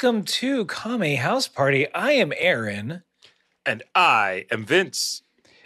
Welcome to Kame House Party. I am Aaron, And I am Vince.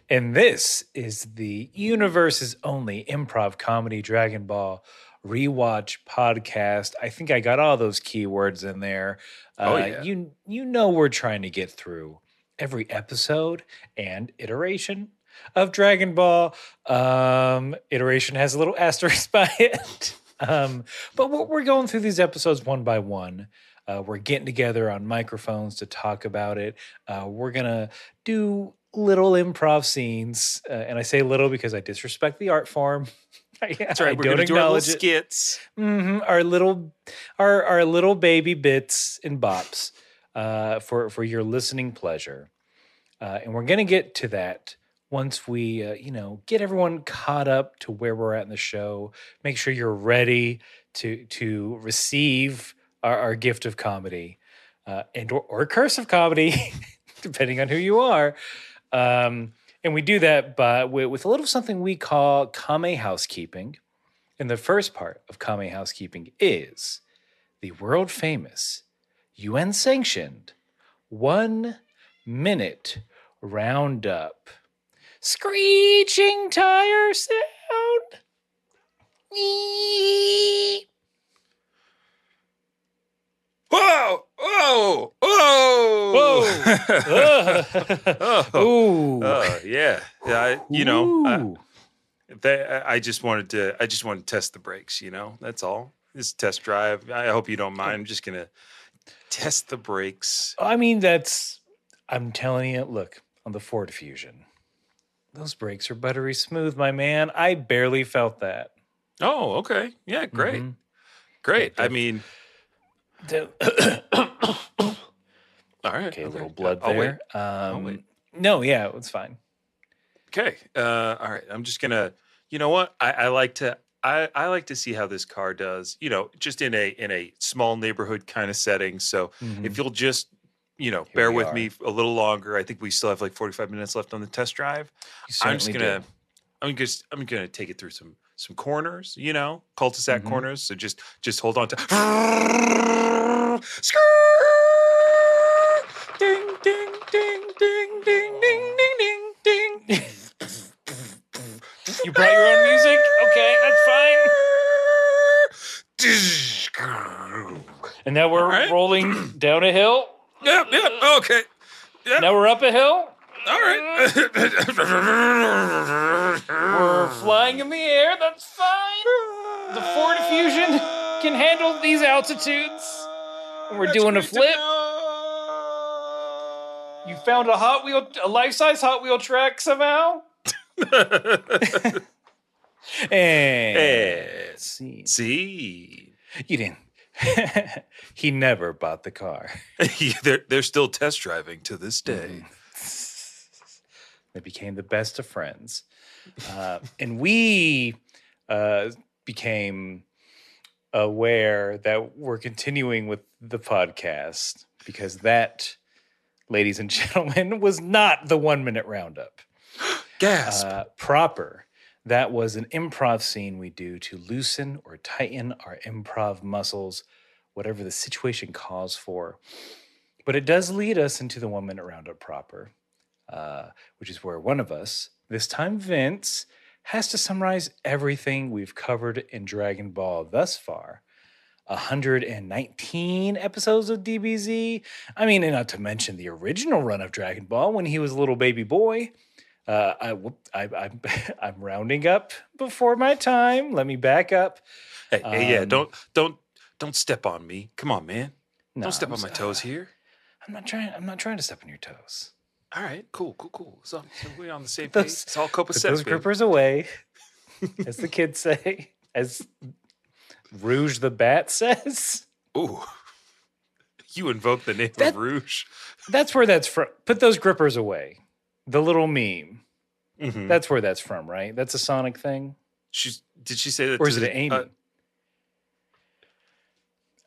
and this is the universe's only improv comedy Dragon Ball rewatch podcast. I think I got all those keywords in there. Oh, Uh, yeah. You, you know, we're trying to get through every episode and iteration of Dragon Ball. Um, iteration has a little asterisk by it. Um, but we're we're going through these episodes one by one. Uh, we're getting together on microphones to talk about it. Uh, we're gonna do little improv scenes, uh, and I say little because I disrespect the art form. I, That's right. I We're don't going to do our acknowledge skits. hmm Our little, our our little baby bits and bops uh, for for your listening pleasure, uh, and we're gonna get to that once we, uh, you know, get everyone caught up to where we're at in the show. Make sure you're ready to to receive our, our gift of comedy, uh, and or, or curse of comedy, depending on who you are. Um, and we do that by with, a little something we call Kame housekeeping. And the first part of Kame housekeeping is the world famous, UN sanctioned, one minute roundup. Screeching tire sound. Whoa! Whoa! Whoa! Whoa. oh, Ooh. uh, yeah. yeah I, you know, I, they, I just wanted to. I just wanted to test the brakes. You know, that's all. This test drive. I hope you don't mind. I'm just gonna test the brakes. I mean, that's, I'm telling you, look, on the Ford Fusion, those brakes are buttery smooth, my man. I barely felt that. Oh, okay. Yeah, great, Mhm. great. Yeah, I mean, The- all right. okay, a little blood I'll wait. there. Um, wait. No, yeah, it's fine. Okay. Uh, all right. I'm just gonna. You know what? I, I like to. I, I like to see how this car does. You know, just in a in a small neighborhood kind of setting. So Mhm. if you'll just you know Here bear we with are. me a little longer. I think we still have like 45 minutes left on the test drive. You I'm just certainly gonna. I'm just. I'm gonna take it through some some corners. You know, cul-de-sac Mhm. corners. So just just hold on to. Ding, ding, ding, ding, ding, ding, ding, ding, ding. you brought your own music? Okay, that's fine. And now we're right. rolling down a hill. Yep. Yep. Okay. Yep. Now we're up a hill. All right. We're flying in the air. That's fine. The Ford Fusion can handle these altitudes. We're That's doing a flip. You found a Hot Wheel, a life-size Hot Wheel track somehow. And Eh, see, See, you didn't. he never bought the car. they're they're still test driving to this Mm-hmm. They became the best of friends, uh, and we uh, became aware that we're continuing with the podcast because that, ladies and gentlemen, was not the one-minute roundup. Gasp! uh, proper. That was an improv scene we do to loosen or tighten our improv muscles, whatever the situation calls for. But it does lead us into the one minute roundup proper, uh, which is where one of us, this time Vince, has to summarize everything we've covered in Dragon Ball thus far. 119 episodes of DBZ. I mean, and not to mention the original run of Dragon Ball when he was a little baby boy. Uh, I, I, I'm, I'm rounding up before my time. Let me back up. hey, hey, yeah, um, don't don't don't step on me. Come on, man. No, don't step I'm on my toes here. I'm not trying. I'm not trying to step on your toes. All right, cool, cool, cool. So, so we're on the same page. It's all Put copacetic. those grippers away, as the kids say, as Rouge the Bat says. Ooh, you invoke the name That- of Rouge. That's where that's from. Put those grippers away. The little meme. Mhm. That's where that's from, right? That's a Sonic thing, She's did she say that? or is it Amy? uh,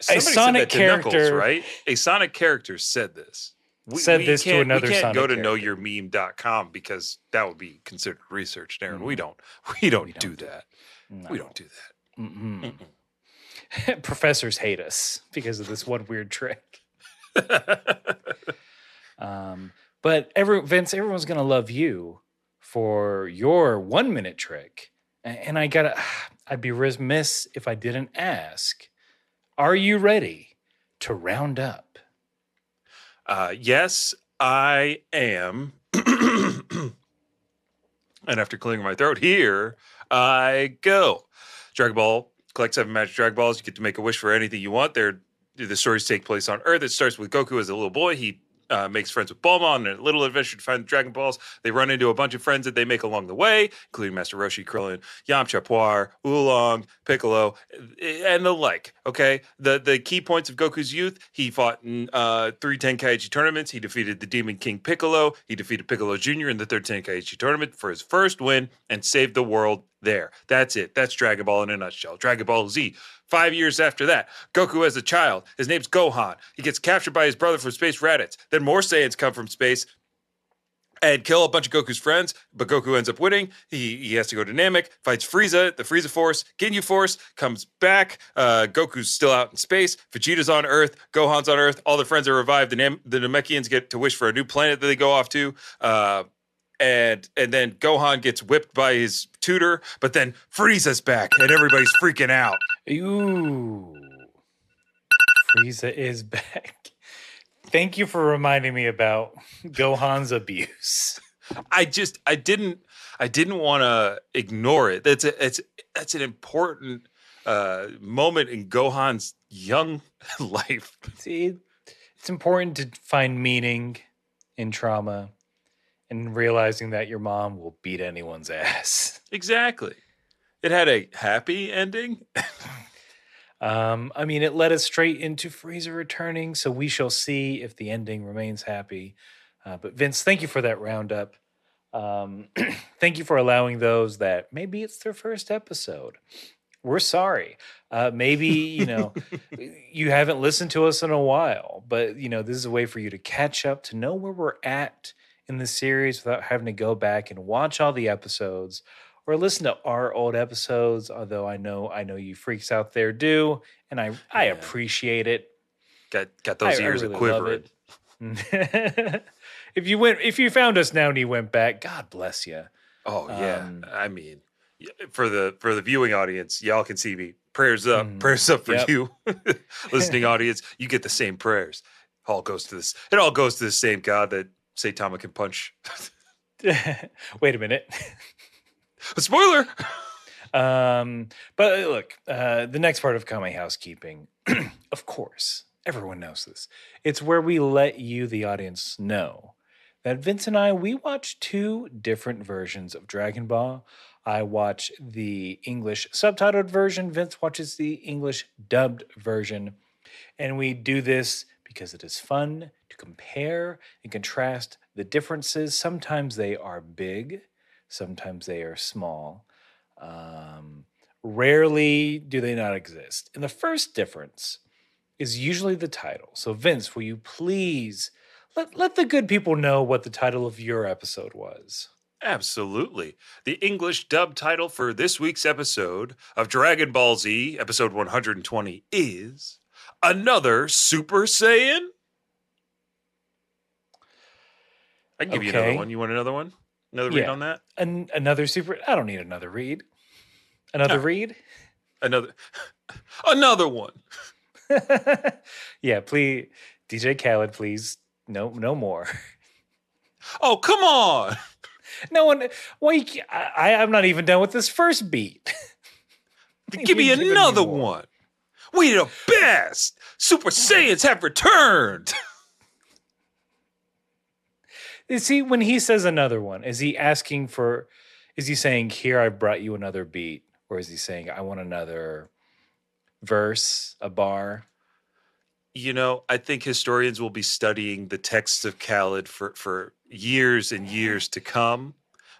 said Sonic to Knuckles, character- right? A Sonic character said this. We, Said we this to another We can't go Sonic to knowyourmeme.com because that would be considered research, Darren. We don't. We don't don't do do that. No. We don't do that. Mm-mm. Mm-mm. professors hate us because of this one weird trick. Um, but every Vince, everyone's gonna love you for your one minute trick. And I gotta, I'd be remiss if I didn't ask: Are you ready to round up? Uh, yes, I am. and after clearing my throat, here I go. Dragon Ball collect seven magic Dragon Balls. You get to make a wish for anything you want. There, the stories take place on Earth. It starts with Goku as a little boy. He uh, makes friends with Bulma on a little adventure to find the Dragon Balls. They run into a bunch of friends that they make along the way, including Master Roshi, Krillin, Yamcha, Puar, Oolong, Piccolo, and the like. Okay, the the key points of Goku's youth: he fought in uh, three Tenkaichi tournaments. He defeated the Demon King Piccolo. He defeated Piccolo Jr. in the third Tenkaichi tournament for his first win and saved the world. There, that's it. That's Dragon Ball in a nutshell. Dragon Ball Z. Five years after that, Goku has a child. His name's Gohan. He gets captured by his brother from space Raditz. Then more Saiyans come from space and kill a bunch of Goku's friends, but Goku ends up winning. He he has to go to Namek, fights Frieza, the Frieza Force, Ginyu Force, comes back. Uh, Goku's still out in space. Vegeta's on Earth. Gohan's on Earth. All the friends are revived. The, Nam- the Namekians get to wish for a new planet that they go off to. Uh, and and then Gohan gets whipped by his tutor, but then Frieza's back, and everybody's freaking out. Ooh, Frieza is back. Thank you for reminding me about Gohan's abuse. I just I didn't I didn't want to ignore it. That's a, it's that's an important uh, moment in Gohan's young life. See, it's important to find meaning in trauma and realizing that your mom will beat anyone's ass. Exactly. It had a happy ending. Um, I mean, it led us straight into Frieza returning, so we shall see if the ending remains happy. Uh, but Vince, thank you for that roundup. Um, thank you for allowing those that maybe it's their first episode. We're sorry. Uh, maybe you know you haven't listened to us in a while, but you know this is a way for you to catch up to know where we're at in the series without having to go back and watch all the episodes or listen to our old episodes. Although I know I know you freaks out there do, and I I appreciate it. Got got those I- ears really quivering. if you went, if you found us now and you went back, God bless you. Oh yeah. Um, I mean, for the for the viewing audience, y'all can see me. Prayers up, Mhm. prayers up for Yep. you, listening audience. You get the same prayers. All goes to this. It all goes to the same God that Saitama can punch. Wait a minute. Spoiler. Um, but uh, look, uh, the next part of Kame Housekeeping, of course, everyone knows this. It's where we let you, the audience, know that Vince and I, we watch two different versions of Dragon Ball. I watch the English subtitled version, Vince watches the English dubbed version. And we do this because it is fun to compare and contrast the differences. Sometimes they are big, sometimes they are small. Um, rarely do they not exist. And the first difference is usually the title. So, Vince, will you please let, let the good people know what the title of your episode was? Absolutely. The English dub title for this week's episode of Dragon Ball Z, episode 120, is Another Super Saiyan. I can give you another one. You want another one? Another read Yeah. on that? An- another super. I don't need another read. Another Ah. read? Another another one. yeah, please, DJ Khaled, please. No, no more. Oh, come on. No one. Wait, I, I'm not even done with this first beat. Give me Give me another one. We the best. Super Saiyans have returned. Is he when he says another one? Is he asking for? Is he saying here I brought you another beat, or is he saying I want another verse, a bar? You know, I think historians will be studying the texts of Khaled for, for years and years to come.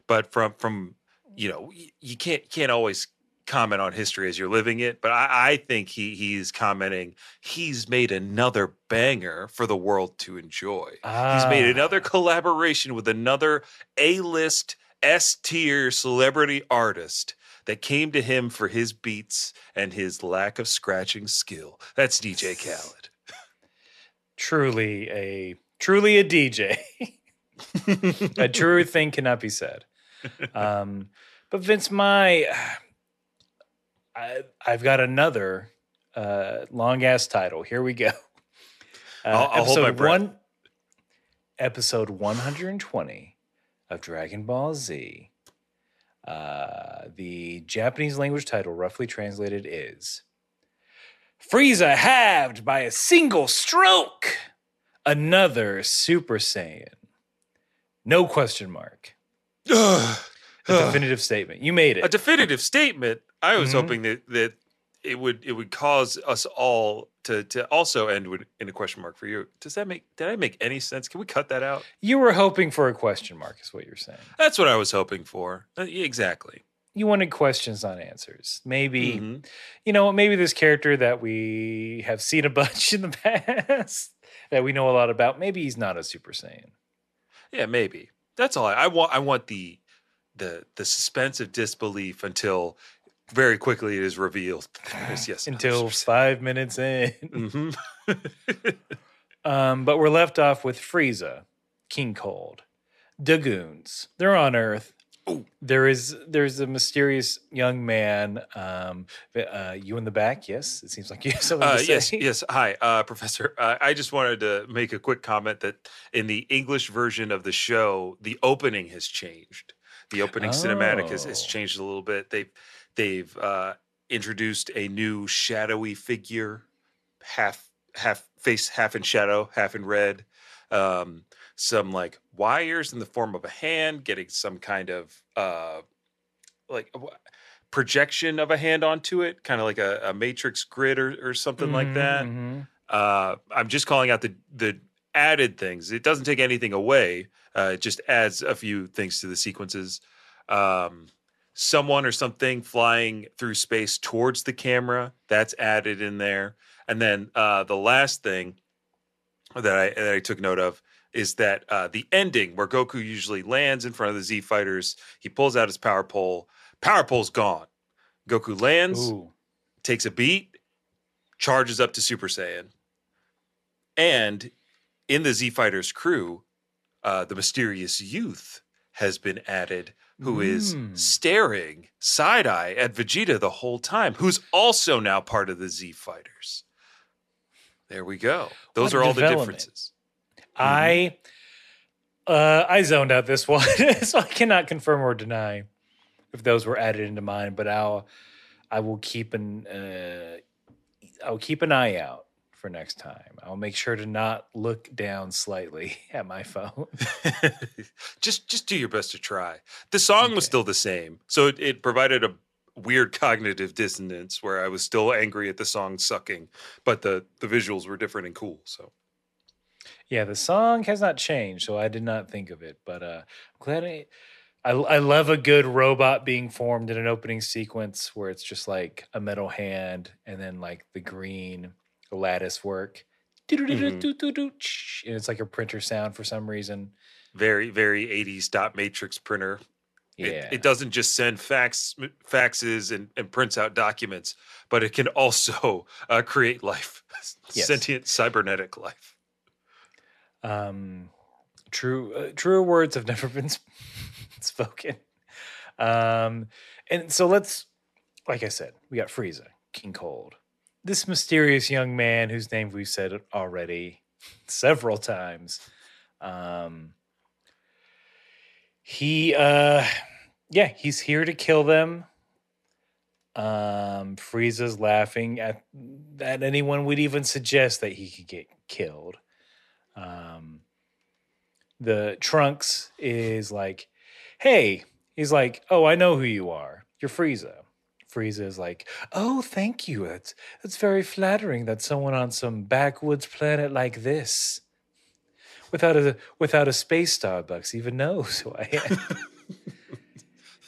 But from from you know, you can't can't always comment on history as you're living it. But I, I think he he's commenting he's made another banger for the world to enjoy. He's made another Ah. collaboration with another A-list S tier celebrity artist that came to him for his beats and his lack of scratching skill. That's DJ Khaled. Truly a truly a DJ. a truer thing cannot be said. Um, but Vince, my I, I've got another uh, long ass title. Here we go. Uh, I'll- I'll hold my episode breath. one, episode one hundred and twenty of Dragon Ball Z. Uh, the Japanese language title, roughly translated, is Frieza halved by a single stroke. Another Super Saiyan. No question mark. Ugh. A definitive statement. You made it. a definitive statement. I was Mhm. hoping that that it would it would cause us all to to also end with in a question mark for you. Does that make did I make any sense? Can we cut that out? You were hoping for a question mark, is what you're saying. That's what I was hoping for. Uh, exactly. You wanted questions on answers. Maybe, Mhm. you know, maybe this character that we have seen a bunch in the past that we know a lot about, maybe he's not a Super Saiyan. Yeah, maybe. That's all I, I want. I want the the the suspense of disbelief until very quickly it is revealed. Yes, yes. Until five minutes in. hmm Um, but we're left off with Frieza, King Cold, Dagoons. They're on Earth. Ooh. There is there's a mysterious young man. Um, uh, you in the back? Yes, it seems like you have something Uh, to yes, say. yes. Hi, uh, Professor. Uh, I just wanted to make a quick comment that in the English version of the show, the opening has changed. The opening cinematic has, has Oh. changed a little bit. They've they've uh, introduced a new shadowy figure, half half face, half in shadow, half in red. Um, some like wires in the form of a hand, getting some kind of uh, like projection of a hand onto it, kind of like a, a matrix grid or, or something like Mhm, that. mhm. Uh, I'm just calling out the the added things. It doesn't take anything away. Uh, it just adds a few things to the sequences. Um, someone or something flying through space towards the camera that's added in there. And then uh, the last thing that I that I took note of is that uh, the ending where Goku usually lands in front of the Z fighters, he pulls out his power pole. Power pole's gone. Goku lands Ooh. takes a beat, charges up to Super Saiyan. And in the Z Fighters crew, uh, the mysterious youth has been added, who is Mm. staring side eye at Vegeta the whole time, who's also now part of the Z Fighters. There we go. Those What are all the differences. I uh, I zoned out this one, so I cannot confirm or deny if those were added into mine. But I'll I will keep an uh, I'll keep an eye out for next time. I'll make sure to not look down slightly at my phone. just just do your best to try. The song was still the same, so it, it provided a weird cognitive dissonance where I was still angry at the song sucking, but the the visuals were different and cool. So Yeah, the song has not changed, so I did not think of it. But uh, I'm glad I, I I love a good robot being formed in an opening sequence where it's just like a metal hand and then like the green lattice work. Doo-doo-doo-doo-doo-doo, And it's like a printer sound for some reason. very very 80s dot matrix printer. Yeah. It, it doesn't just send fax faxes and, and prints out documents, but it can also uh, create life, Yes. sentient cybernetic life. um true uh, truer words have never been spoken um and so let's like i said we got frieza king cold this mysterious young man whose name we've said already several times um he uh yeah he's here to kill them. Um frieza's laughing at that anyone would even suggest that he could get killed. Um the trunks is like hey he's like oh i know who you are. You're frieza frieza is like oh thank you that's that's very flattering that someone on some backwoods planet like this without a without a space starbucks even knows who i am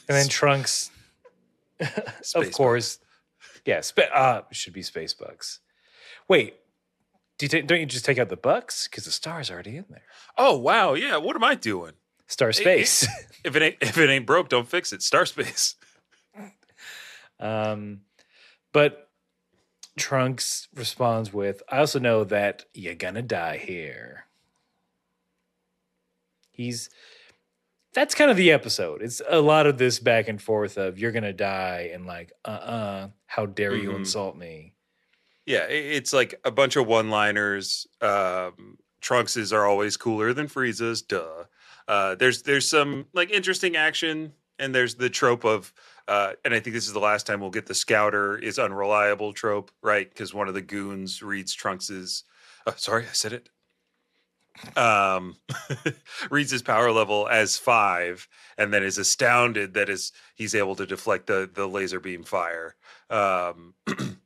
and then trunks of Space course yeah spa- uh, should be space bucks wait do you ta- don't you just take out the bucks because the star's already in there Oh wow, yeah. What am I doing? Star it- Space. If it ain't if it ain't broke, don't fix it. Star Space. Um, but Trunks responds with, I also know that you're gonna die here. He's that's kind of the episode. It's a lot of this back and forth of you're gonna die and like, uh uh how dare you Mhm. insult me? Yeah, it's like a bunch of one-liners. Um, Trunks's are always cooler than Frieza's. Duh. Uh, there's there's some like interesting action, and there's the trope of, uh, and I think this is the last time we'll get the Scouter is unreliable trope, right? Because one of the goons reads Trunks's. Oh, sorry, I said it. Um, reads his power level as five, and then is astounded that is he's able to deflect the the laser beam fire. Um,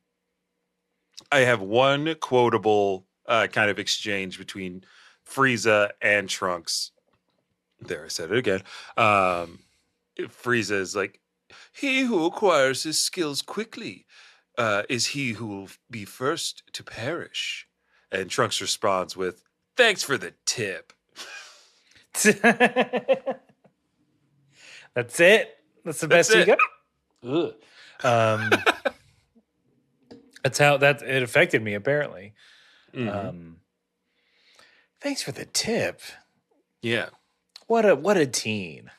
I have one quotable uh, kind of exchange between Frieza and Trunks. There, I said it again. Um, Frieza is like, "He who acquires his skills quickly uh, is he who will be first to perish." And Trunks responds with, "Thanks for the tip." That's it. That's the That's best you got. Um, that's how that it affected me. Apparently. Mhm. Um, thanks for the tip. yeah, What a what a teen.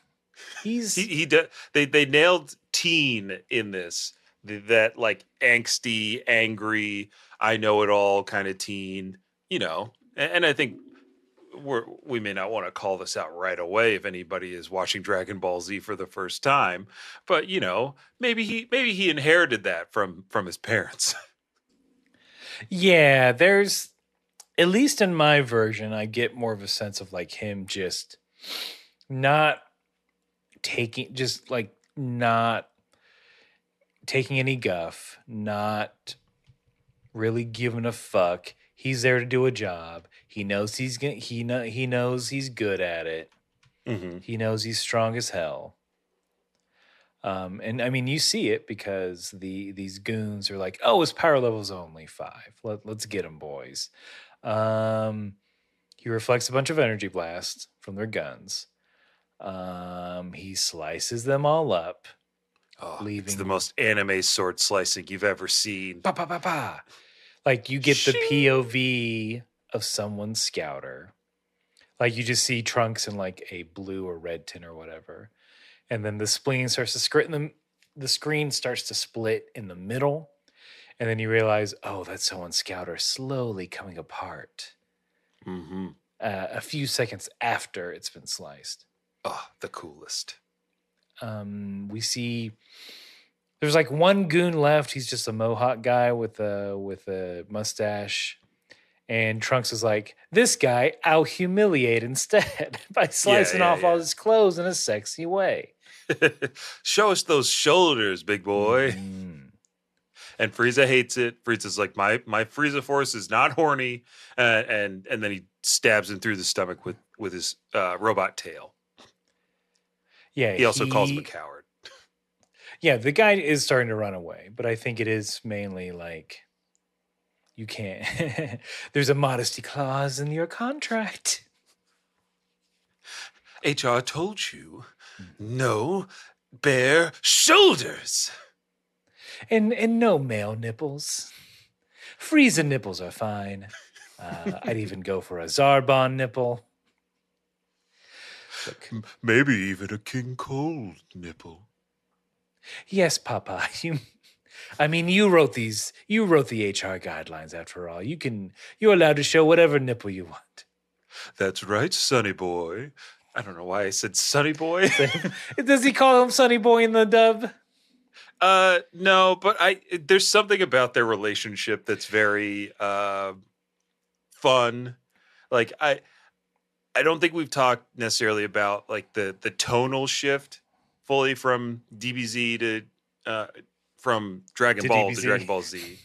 He's he he de- they they nailed teen in this that like angsty angry i know it all kind of teen you know and, and i think we're we may not want to call this out right away if anybody is watching dragon ball z for the first time but you know maybe he maybe he inherited that from from his parents yeah. There's at least in my version, I get more of a sense of like him just not taking, just like not taking any guff, not really giving a fuck. He's there to do a job. He knows he's gonna. He know he knows he's good at it. mm-hmm. He knows he's strong as hell. Um, and I mean, you see it because the these goons are like, "Oh, his power level's only five. Let, let's get him, boys." Um, he reflects a bunch of energy blasts from their guns. Um, he slices them all up. oh, it's Leaving- the most anime sword slicing you've ever seen Pa pa pa pa. Like you get the POV of someone's scouter. Like you just see trunks in like a blue or red tin or whatever. And then the spleen starts to scrit in the the screen starts to split in the middle. And then you realize, oh, that's someone's scouter slowly coming apart. mm-hmm. Uh, a few seconds after it's been sliced. Oh the coolest um, we see there's like one goon left. He's just a mohawk guy with a with a mustache. And Trunks is like, this guy I'll humiliate instead by slicing yeah, off all his clothes in a sexy way. Show us those shoulders, big boy. Mm. And Frieza hates it. Frieza's like, my my Frieza force is not horny, uh, and and then he stabs him through the stomach with with his uh, robot tail. Yeah. He also calls him a coward. Yeah, the guy is starting to run away, but I think it is mainly like you can't. There's a modesty clause in your contract. HR told you, no bare shoulders. And and no male nipples. Frieza nipples are fine. Uh, I'd even go for a Zarbon nipple. Look, Maybe even a King Cold nipple. yes, Papa. You, I mean, you wrote these. You wrote the HR guidelines. After all, you can. You're allowed to show whatever nipple you want. That's right, Sonny boy. I don't know why I said Sonny boy. Does he call him Sonny Boy in the dub? Uh, no, but I there's something about their relationship that's very uh, fun. Like I, I don't think we've talked necessarily about like the the tonal shift fully from DBZ to uh, from Dragon To Ball DBZ. to Dragon Ball Z,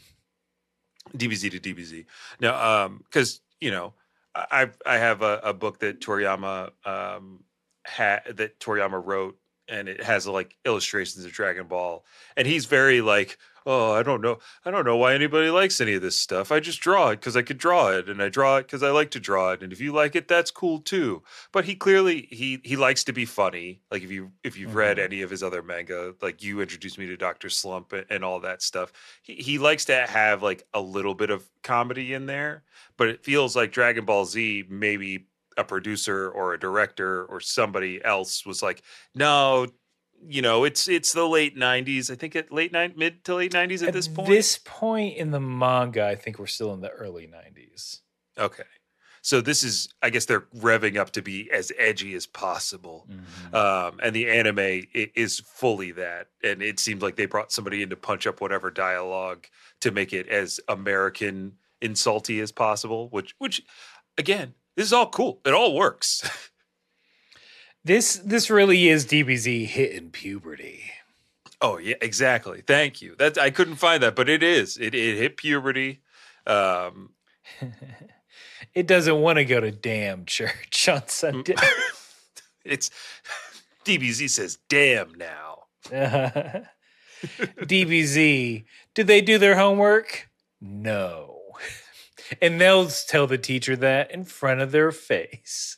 DBZ to DBZ. Now, um, because you know, I I have a, a book that Toriyama um ha- that Toriyama wrote and it has like illustrations of Dragon Ball, and he's very like, oh, I don't know, I don't know why anybody likes any of this stuff. I just draw it because I could draw it, and I draw it because I like to draw it, and if you like it, that's cool too. But he clearly he he likes to be funny. Like if you if you've read Mhm. any of his other manga, like you introduced me to Doctor Slump and, and all that stuff, he he likes to have like a little bit of comedy in there. But it feels like Dragon Ball Z maybe a producer or a director or somebody else was like, no, you know, it's it's the late '90s. I think at late nine, mid to late '90s at, this point. this point in the manga, I think we're still in the early 90s. okay, so this is, I guess, they're revving up to be as edgy as possible. Mhm. Um, and the anime is fully that, and it seems like they brought somebody in to punch up whatever dialogue to make it as American insulty as possible. Which, which, again, this is all cool. It all works. This this really is DBZ hitting puberty. Oh yeah, exactly. Thank you. That I couldn't find that, but it is. It it hit puberty. Um, it doesn't want to go to damn church on Sunday. it's DBZ says, "Damn now." DBZ, did they do their homework? No. And they'll tell the teacher that in front of their face.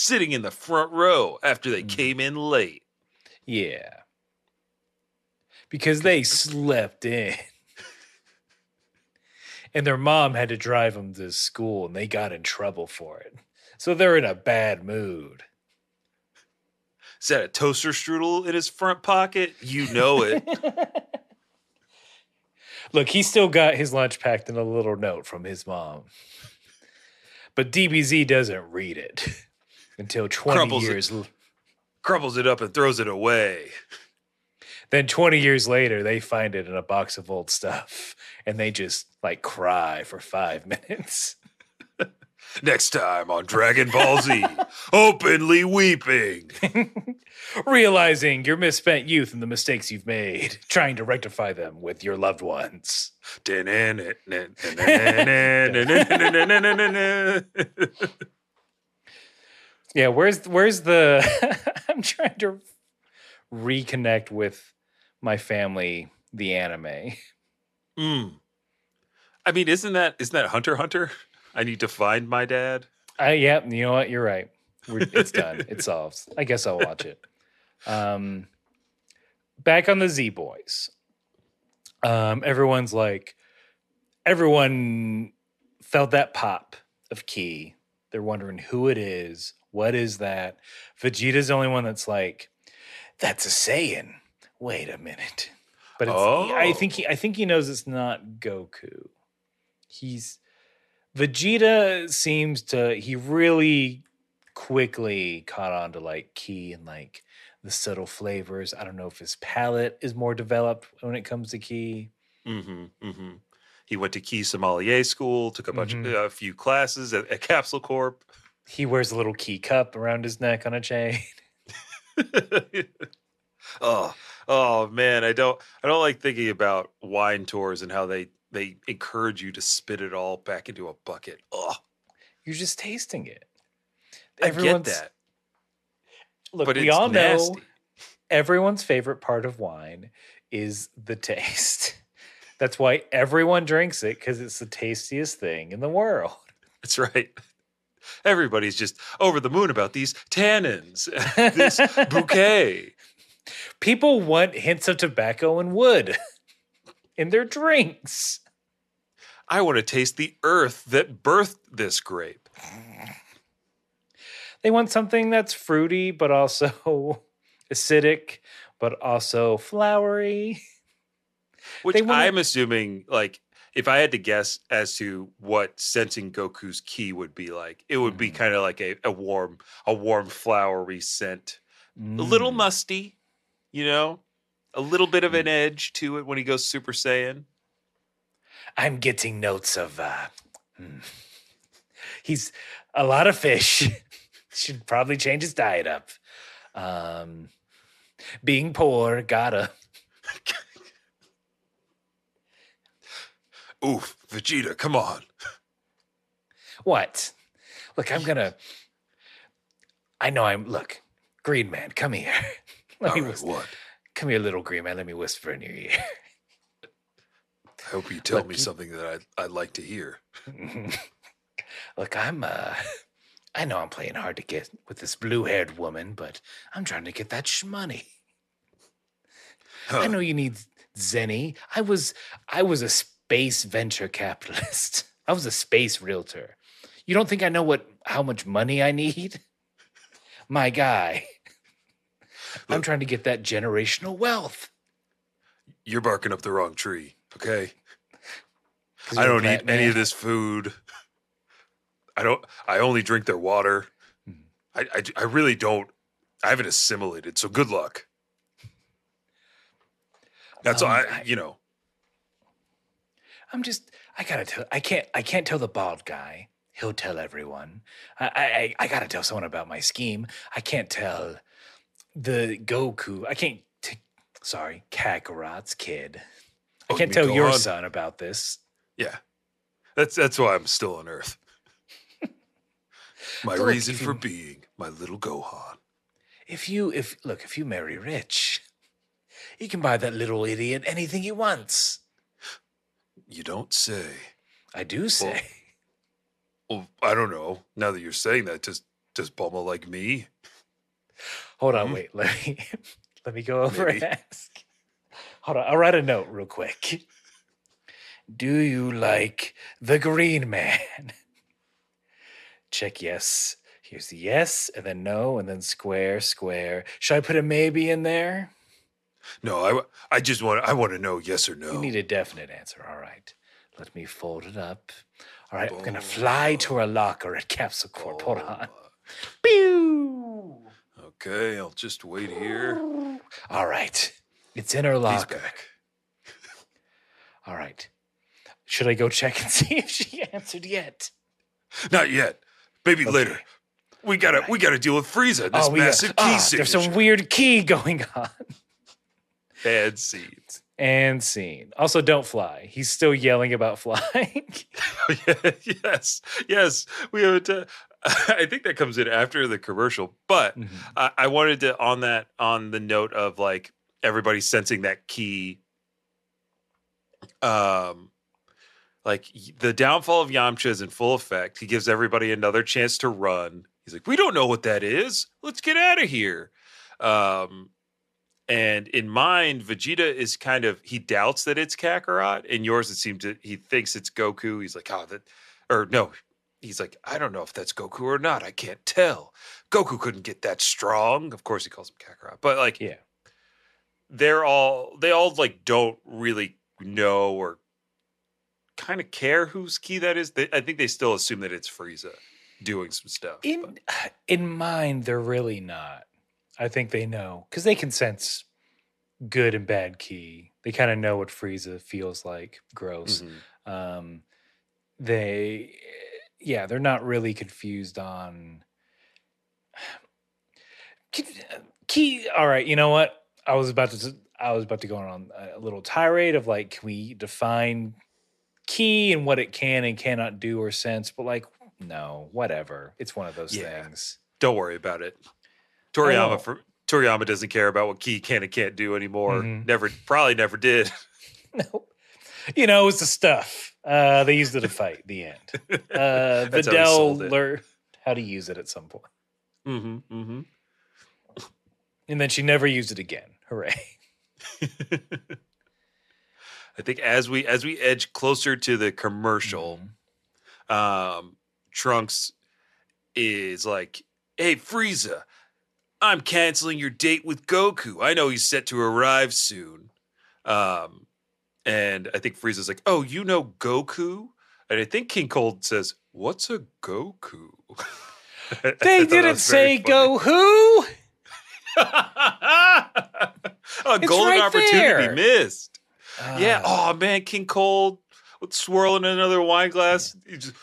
Sitting in the front row after they Mm. came in late. Yeah. Because they slept in. And their mom had to drive them to school and they got in trouble for it. So they're in a bad mood. Is that a toaster strudel in his front pocket? You know it. Look, he still got his lunch packed in a little note from his mom. But DBZ doesn't read it until 20 Crumbles it. years l- Crumbles it up and throws it away. Then 20 years later, they find it in a box of old stuff and they just like cry for five minutes. Next time on Dragon Ball Z, openly weeping. Realizing your misspent youth and the mistakes you've made, trying to rectify them with your loved ones. Yeah, where's where's the I'm trying to reconnect with my family, the anime. Mm. I mean, isn't that isn't that Hunter Hunter? I need to find my dad. Uh, yeah, you know what? You're right. We're, it's done. it solves. I guess I'll watch it. Um, back on the Z Boys. Um, everyone's like, everyone felt that pop of Ki. They're wondering who it is. What is that? Vegeta's the only one that's like, that's a Saiyan. Wait a minute. But it's, I Oh. think he, I think he knows it's not Goku. He's Vegeta seems to he really quickly caught on to like ki and like the subtle flavors. I don't know if his palate is more developed when it comes to ki. hmm hmm He went to Ki Sommelier School, took a bunch, Mhm. of, a few classes at, at Capsule Corp. He wears a little ki cup around his neck on a chain. oh, oh man, I don't, I don't like thinking about wine tours and how they they encourage you to spit it all back into a bucket. Oh, You're just tasting it. I get that, Look, but we all nasty. know everyone's favorite part of wine is the taste. That's why everyone drinks it because it's the tastiest thing in the world. That's right. Everybody's just over the moon about these tannins, this bouquet. People want hints of tobacco and wood in their drinks. I want to taste the earth that birthed this grape. They want something that's fruity, but also acidic, but also flowery. Which wanna- I'm assuming, like, if I had to guess as to what sensing Goku's ki would be like, it would be Mhm. kind of like a, a warm, a warm flowery scent. A little Mm. musty, you know, a little bit of an edge to it when he goes Super Saiyan. I'm getting notes of uh hmm. he's a lot of fish. Should probably change his diet up. Um being poor, gotta. Oof, Vegeta, come on. What? Look, I'm gonna I know I'm look. Green Man, come here. Let All me right, what? come here, little Green Man. Let me whisper in your ear. I hope you tell Look, me you- something that I'd, I'd like to hear. Look, I'm uh I know I'm playing hard to get with this blue-haired woman, but I'm trying to get that shmoney. Huh. I know you need Zeni. I was I was a space venture capitalist. I was a space realtor. You don't think I know what how much money I need? My guy. I'm trying to get that generational wealth. You're barking up the wrong tree, okay? I don't eat any of this food. I don't. I only drink their water. Hmm. I, I, I really don't. I haven't assimilated. So good luck. That's all. Um, I, I- you know. I'm just I gotta tell I can't I can't tell the bald guy. He'll tell everyone. I I I gotta tell someone about my scheme. I can't tell the Goku. I can't t- sorry, Kakarot's kid. I Oh, can't tell your Gohan? son about this. Yeah. That's that's why I'm still on Earth. My Look, reason for you- being, my little Gohan. If you if look, if you marry rich, you can buy that little idiot anything he wants. You don't say. I do say. Well, I don't know. Now that you're saying that, does does Bulma like me? Hold on, Hmm? wait. Let me let me go over Maybe. and ask. Hold on, I'll write a note real quick. Do you like the green man? Check yes. Here's the yes, and then no, and then square, square. Should I put a maybe in there? No, I, I just want I want to know yes or no. You need a definite answer. All right. Let me fold it up. All right, I'm gonna fly to our locker at Capsule Corp. Hold on. Pew! Okay, I'll just wait here. All right. It's in her locker. All right. Should I go check and see if she answered yet? Not yet. Maybe later. We gotta Alright. we gotta deal with Frieza. This got- massive ki ah, signature. There's some weird ki going on. Bad seeds. And scene. Also, don't fly. He's still yelling about flying. yes, yes. We have to. I think that comes in after the commercial, but Mhm. I, I wanted to on that on the note of like everybody sensing that ki. Um, like the downfall of Yamcha is in full effect. He gives everybody another chance to run. He's like, "We don't know what that is. Let's get out of here." Um, and in mine, Vegeta is kind of he doubts that it's Kakarot. In yours, it seems that he thinks it's Goku. He's like, "Oh, that," or no, he's like, "I don't know if that's Goku or not. I can't tell." Goku couldn't get that strong. Of course, he calls him Kakarot, but like, Yeah. they're all they all like don't really know or kind of care whose ki that is. They, I think they still assume that it's Frieza doing some stuff. but- In in mine, they're really not. I think they know because they can sense good and bad ki. They kind of know what Frieza feels like. Gross. Mhm. um they yeah they're not really confused on Ki- ki all right you know what i was about to i was about to go on a little tirade of like can we define ki and what it can and cannot do or sense but like no whatever it's one of those Yeah. things Don't worry about it. Toriyama for Toriyama doesn't care about what ki can and can't do anymore. Mhm. Never, probably never did. no you know it's the stuff uh they used it to fight the end uh videl learned how to use it at some point hmm hmm And then she never used it again. Hooray. I think as we as we edge closer to the commercial, Mhm. um, Trunks is like, "Hey Frieza, I'm canceling your date with Goku. I know he's set to arrive soon." Um, and I think Frieza's like, "Oh, you know Goku?" And I think King Cold says, "What's a Goku?" They didn't say funny. go who? a golden right opportunity there. missed. yeah. Ah, Oh man, King Cold with swirling another wine glass. You just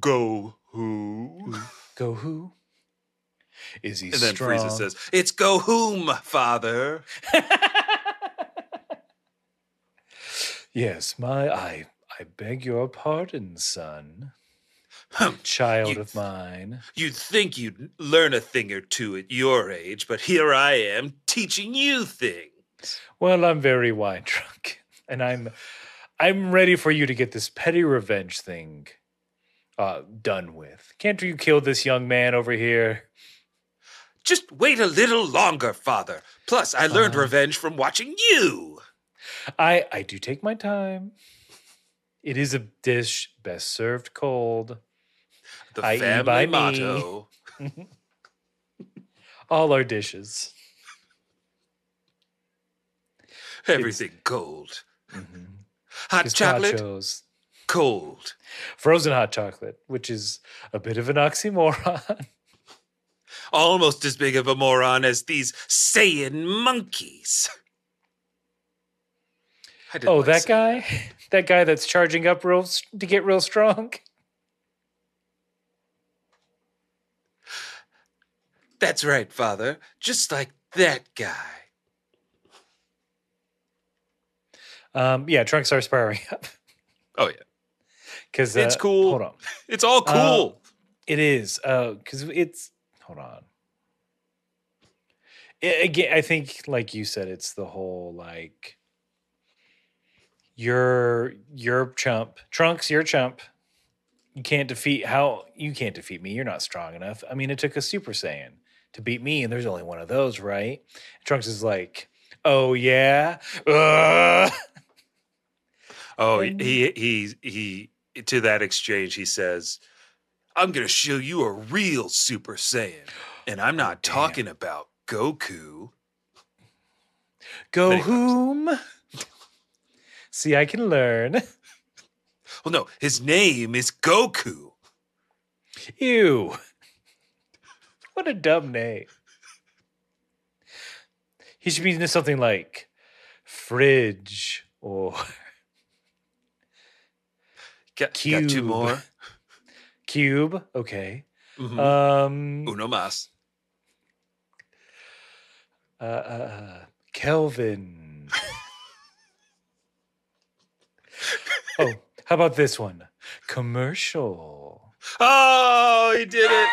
go who? go who? Is he And then strong? Frieza says, "It's go whom, father." yes, my I I beg your pardon, son. Hum, child You- of mine. You'd think you'd learn a thing or two at your age, but here I am teaching you things. Well, I'm very wine drunk, and I'm I'm ready for you to get this petty revenge thing uh, done with. Can't you kill this young man over here? Just wait a little longer, father. Plus, I learned Uh. revenge from watching you. I I do take my time. It is a dish best served cold. The I.e. family motto. All our dishes. Everything cold. Mhm. Hot chocolate, Gazpachos. cold. Frozen hot chocolate, which is a bit of an oxymoron. Almost as big of a moron as these Saiyan monkeys. Oh, like that guy? That guy that's charging up real to get real strong? That's right, father. Just like that guy. Um, yeah, trunks are spiraling up. Oh yeah, Because It's cool. Hold on. it's all Uh, cool. It is because it's hold on. I- again, I think, like you said, it's the whole like you're you're chump. Trunks, you're chump. You can't defeat how you can't defeat me. You're not strong enough. I mean, it took a Super Saiyan to beat me, and there's only one of those, right? Trunks is like, oh yeah, Ugh." Oh, he he he to that exchange he says, "I'm going to show you a real Super Saiyan." And I'm oh, not damn. talking about Goku. go whom? See, I can learn. Well, no, his name is Goku. Ew. What a dumb name. He should be something like fridge or Got, got two more. Cube. Okay. Mhm. Um Uno más. uh, uh, uh, Kelvin. oh, how about this one? Commercial. Oh, he did it.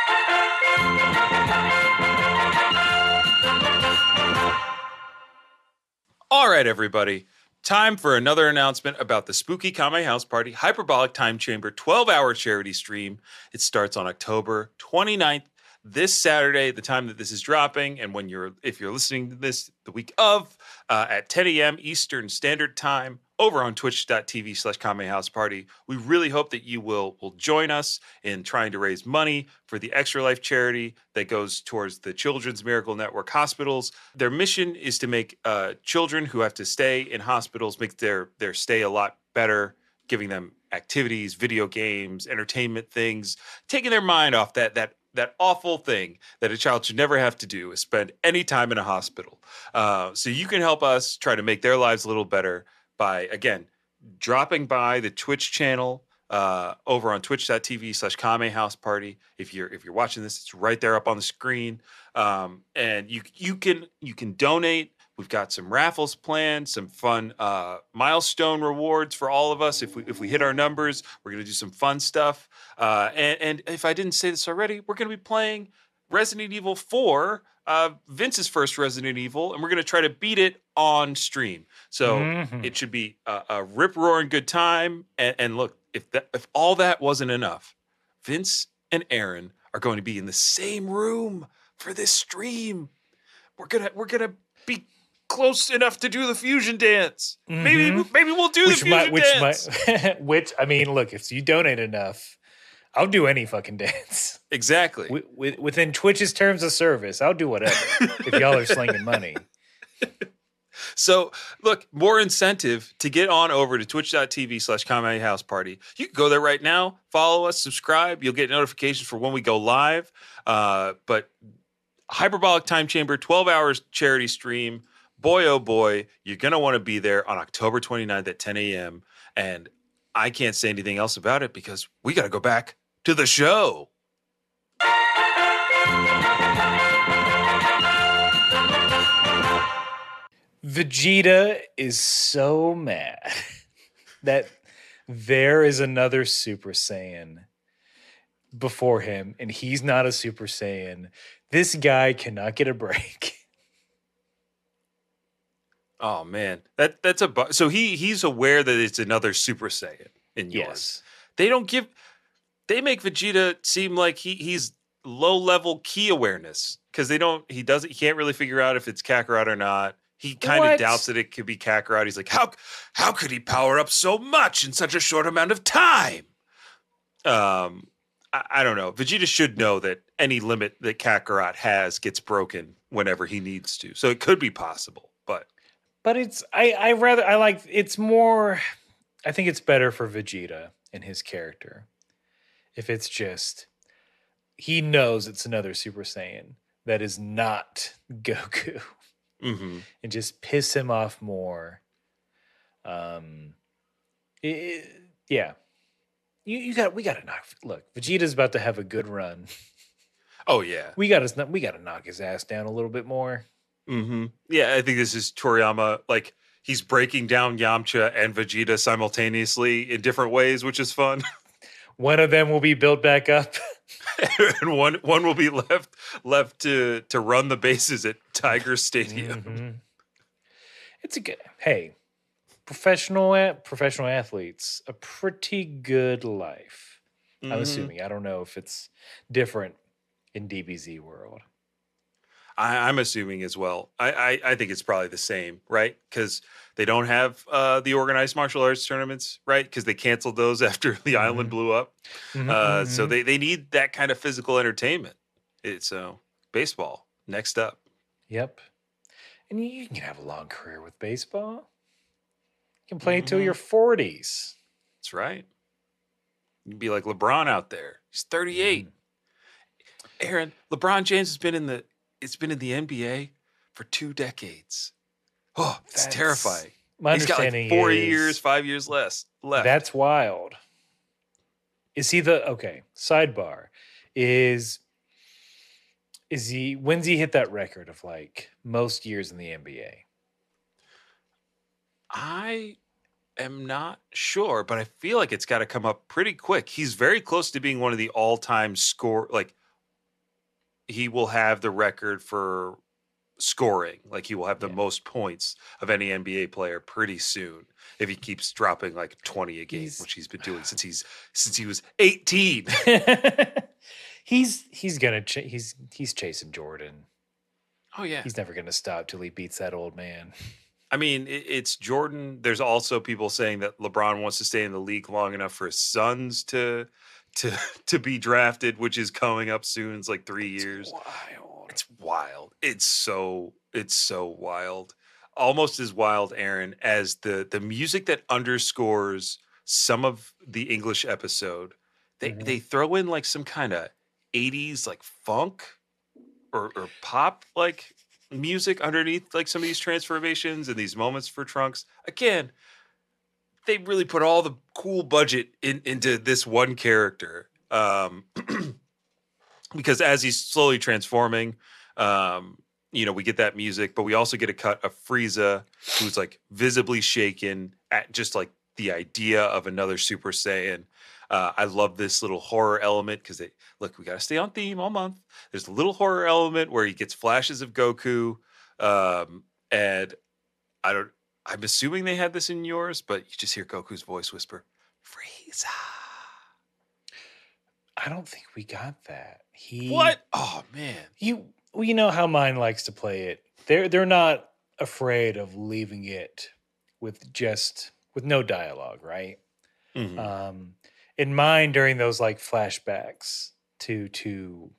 All right, everybody. Time for another announcement about the Spooky Kame House Party Hyperbolic Time Chamber 12 hour charity stream. It starts on October 29th, this Saturday, the time that this is dropping. And when you're, if you're listening to this the week of, uh, at 10 a.m. Eastern Standard Time over on twitch.tv slash Kame House Party. We really hope that you will, will join us in trying to raise money for the Extra Life charity that goes towards the Children's Miracle Network hospitals. Their mission is to make uh, children who have to stay in hospitals make their their stay a lot better, giving them activities, video games, entertainment things, taking their mind off that that that awful thing that a child should never have to do is spend any time in a hospital. Uh, so you can help us try to make their lives a little better by again dropping by the Twitch channel uh, over on twitch.tv slash Kame House Party. If you're if you're watching this, it's right there up on the screen. Um, and you you can you can donate. We've got some raffles planned, some fun uh, milestone rewards for all of us. If we if we hit our numbers, we're gonna do some fun stuff. Uh, and, and if I didn't say this already, we're gonna be playing Resident Evil 4, uh, Vince's first Resident Evil, and we're gonna try to beat it on stream. So Mhm. it should be a, a rip roaring good time. And, and look, if that if all that wasn't enough, Vince and Aaron are going to be in the same room for this stream. We're gonna we're gonna close enough to do the fusion dance. Maybe Mhm. maybe we'll do which the fusion might, which dance. might, which I mean, look, if you donate enough, I'll do any fucking dance. exactly. Wi- wi- within Twitch's terms of service, I'll do whatever if y'all are slinging money. So, look, more incentive to get on over to twitch.tv slash Kame House Party. You can go there right now, follow us, subscribe. You'll get notifications for when we go live. Uh, but Hyperbolic Time Chamber, 12 hours charity stream. Boy, oh boy, you're going to want to be there on October 29th at 10 a.m. And I can't say anything else about it because we got to go back to the show. Vegeta is so mad that there is another Super Saiyan before him, and he's not a Super Saiyan. This guy cannot get a break. Oh man, that that's a bu- so he he's aware that it's another Super Saiyan in yours. yes. They don't give they make Vegeta seem like he he's low level key awareness because they don't he doesn't he can't really figure out if it's Kakarot or not. He kind of doubts that it could be Kakarot. He's like, how how could he power up so much in such a short amount of time? Um, I, I don't know. Vegeta should know that any limit that Kakarot has gets broken whenever he needs to. So it could be possible, but But it's I I rather I like it's more I think it's better for Vegeta and his character. If it's just he knows it's another Super Saiyan that is not Goku mhm. and just piss him off more. Um it- yeah. You you got we got to knock look, Vegeta's about to have a good run. oh yeah. We got to we got to knock his ass down a little bit more. Hmm Yeah, I think this is Toriyama. Like he's breaking down Yamcha and Vegeta simultaneously in different ways, which is fun. One of them will be built back up. and one one will be left left to to run the bases at Tiger Stadium. Mhm. It's a good. Hey, professional professional athletes, a pretty good life. I'm Mhm. assuming. I don't know if it's different in DBZ world. I, I'm assuming as well. I, I I think it's probably the same, right? Because they don't have uh, the organized martial arts tournaments, right? Because they canceled those after the island Mhm. blew up. Mhm, Uh, so mhm. they they need that kind of physical entertainment. It's so baseball next up. Yep. And you, can have a long career with baseball. You can play until your 40s. That's right. You'd be like LeBron out there. He's 38. Mm-hmm. Aaron, LeBron James has been in the it's been in the NBA for two decades. Oh, it's That's- terrifying. My He's got understanding like four is years, five years less left. That's wild. Is he the okay? Sidebar is is he when's he hit that record of like most years in the NBA? I am not sure, but I feel like it's got to come up pretty quick. He's very close to being one of the all-time score like he will have the record for scoring. Like he will have the Yeah. most points of any NBA player pretty soon if he keeps dropping like 20 a game, He's- which he's been doing since he's since he was 18. he's he's gonna ch- he's he's chasing Jordan. Oh yeah. He's never gonna stop till he beats that old man. I mean, it, it's Jordan. There's also people saying that LeBron wants to stay in the league long enough for his sons to to to be drafted, which is coming up soon. It's like three years. Wild. It's wild. It's so it's so wild. Almost as wild, Aaron, as the the music that underscores some of the English episode. They Mhm. they throw in like some kind of 80s like funk or, or pop like music underneath like some of these transformations and these moments for Trunks. Again, they really put all the cool budget in, into this one character. Um, because as he's slowly transforming, um, you know, we get that music, but we also get a cut of Frieza, who's like visibly shaken at just like the idea of another Super Saiyan. Uh, I love this little horror element because they look. We got to stay on theme all month. There's a little horror element where he gets flashes of Goku, um, and I don't. I'm assuming they had this in yours, but you just hear Goku's voice whisper, "Frieza." I don't think we got that. He What? Oh man. you well, you know how mine likes to play it. They're they're not afraid of leaving it with just with no dialogue, right? Mhm. Um in mine during those like flashbacks to to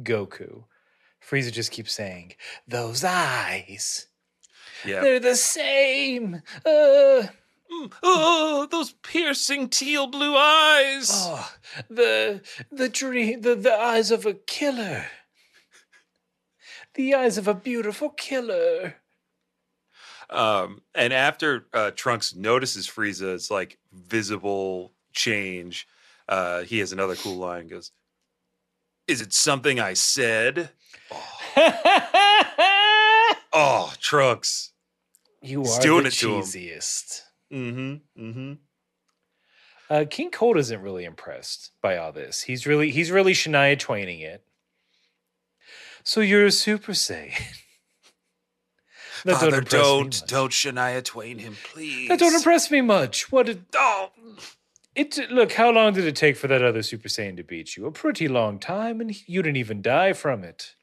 Goku, Frieza just keeps saying, Those eyes. Yeah. They're the same. Uh, Mm, Oh, those piercing teal blue eyes. oh, the the dream the, the eyes of a killer. The eyes of a beautiful killer. Um, and after uh, Trunks notices Frieza's like visible change, uh, he has another cool line. Goes, "Is it something I said?" Oh, oh Trunks. you He's are doing the it to him. cheesiest. Mm-hmm. Mm-hmm. Uh, King Cold isn't really impressed by all this. He's really he's really Shania Twaining it. So you're a Super Saiyan. That Father, me don't don't Shania Twain him, please. That don't impress me much. What did Oh, it? Look, how long did it take for that other Super Saiyan to beat you? A pretty long time, and you didn't even die from it.